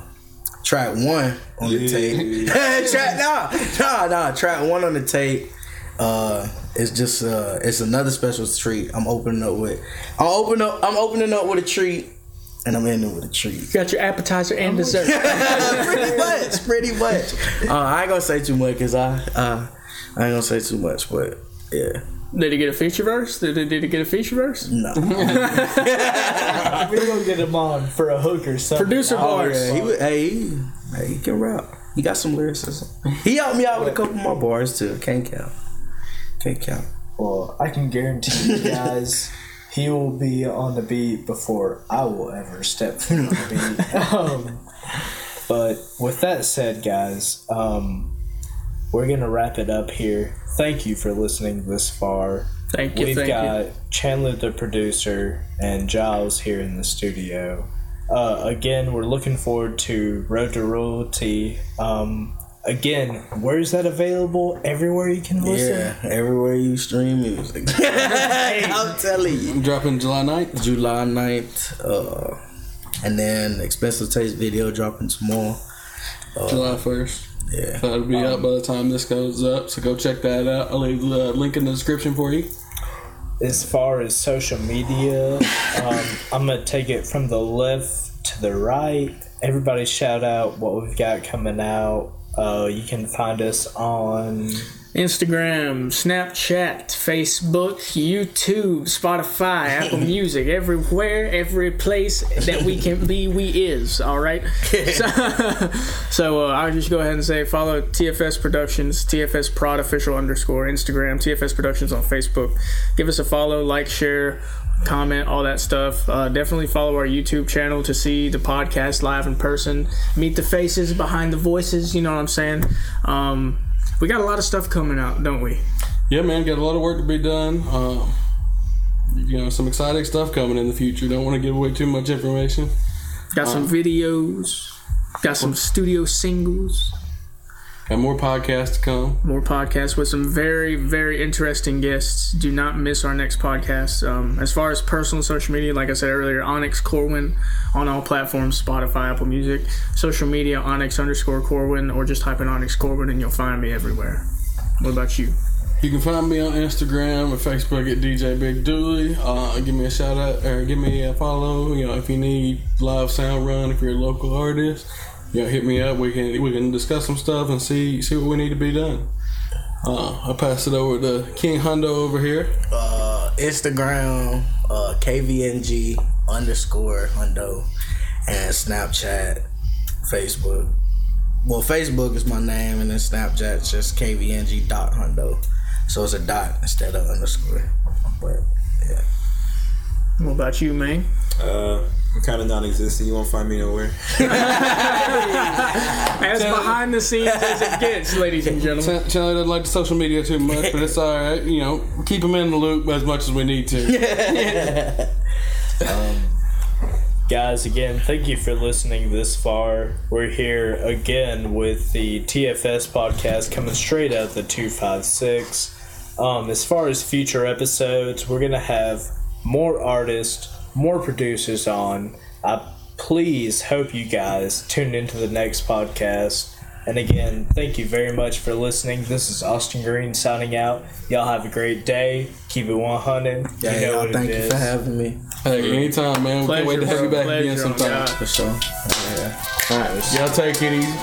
track one on the tape. track nah, nah, nah. Track one on the tape. Uh it's just uh it's another special treat. I'm opening up with I'm opening up I'm opening up with a treat and I'm ending with a treat. Got your appetizer and dessert. pretty much, pretty much. Uh, I ain't gonna say too much because I uh I ain't gonna say too much, but yeah. Did he get a feature verse? Did he, did he get a feature verse? No. We're gonna get him on for a hook or something. Producer Oh, bars. Yeah, he would, hey, he, hey, he can rap. He got some lyricism. He helped me out with a couple more bars too. Can't count. Can't count. Well, I can guarantee you guys, he will be on the beat before I will ever step foot on the beat. Um, but with that said, guys, um, we're gonna wrap it up here. Thank you for listening this far. Thank you. We've thank got you. Chandler, the producer, and Gyles here in the studio. Uh, again, we're looking forward to Road to Royalty. Um, again, where is that available? Everywhere you can listen. Yeah, everywhere you stream music. I'm telling you. I'm dropping July 9th. July 9th, uh, and then Expensive Taste video dropping tomorrow. July 1st. Yeah. That'll be out by the time this goes up. So go check that out. I'll leave the link in the description for you. as far as social media, um, I'm gonna take it from the left to the right. Everybody shout out what we've got coming out. Uh, you can find us on Instagram, Snapchat, Facebook, YouTube, Spotify, Apple Music, everywhere, every place that we can be, we is. All right. So, so uh, I'll just go ahead and say follow TFS Productions, TFS Prod official underscore Instagram, TFS Productions on Facebook. Give us a follow, like, share. Comment all that stuff. Uh, definitely follow our YouTube channel to see the podcast live in person. Meet the faces behind the voices. You know what I'm saying? Um, we got a lot of stuff coming out, don't we? Yeah, man, got a lot of work to be done. Um, you know, some exciting stuff coming in the future. Don't want to give away too much information. Got some videos, got some studio singles, Got more podcasts to come. more podcasts with some very, very interesting guests. Do not miss our next podcast. Um, as far as personal social media, like I said earlier, Onyx Corwin on all platforms Spotify, Apple Music, social media, Onyx underscore Corwin, or just type in Onyx Corwin and you'll find me everywhere. What about you? You can find me on Instagram and Facebook at DJ Big Dooley. Uh, give me a shout out or give me a follow. You know, if you need live sound run, if you're a local artist, you know, hit me up. We can we can discuss some stuff and see see what we need to be done. Uh, I'll pass it over to King Hundo over here. Uh, Instagram, uh, KVNG underscore Hundo, and Snapchat, Facebook. Well, Facebook is my name, and then Snapchat's just KVNG dot Hundo. So it's a dot instead of underscore. But yeah. What about you, man? Uh, I'm kind of non-existent. You won't find me nowhere. As behind the scenes as it gets, ladies and gentlemen. Ch- Chandler doesn't like the social media too much, but it's all right. You know, keep him in the loop as much as we need to. Guys, again, thank you for listening this far. We're here again with the TFS podcast coming straight out the 256. Um, as far as future episodes, we're going to have more artists, more producers on. I please hope you guys tune into the next podcast. And again, thank you very much for listening. This is Austin Green signing out. Y'all have a great day. Keep it 100. Yeah, you know y'all, thank you is. for having me. Hey, anytime, man. We can't wait to have you back again Pleasure, sometime. For sure. Yeah. All right. Y'all take it easy.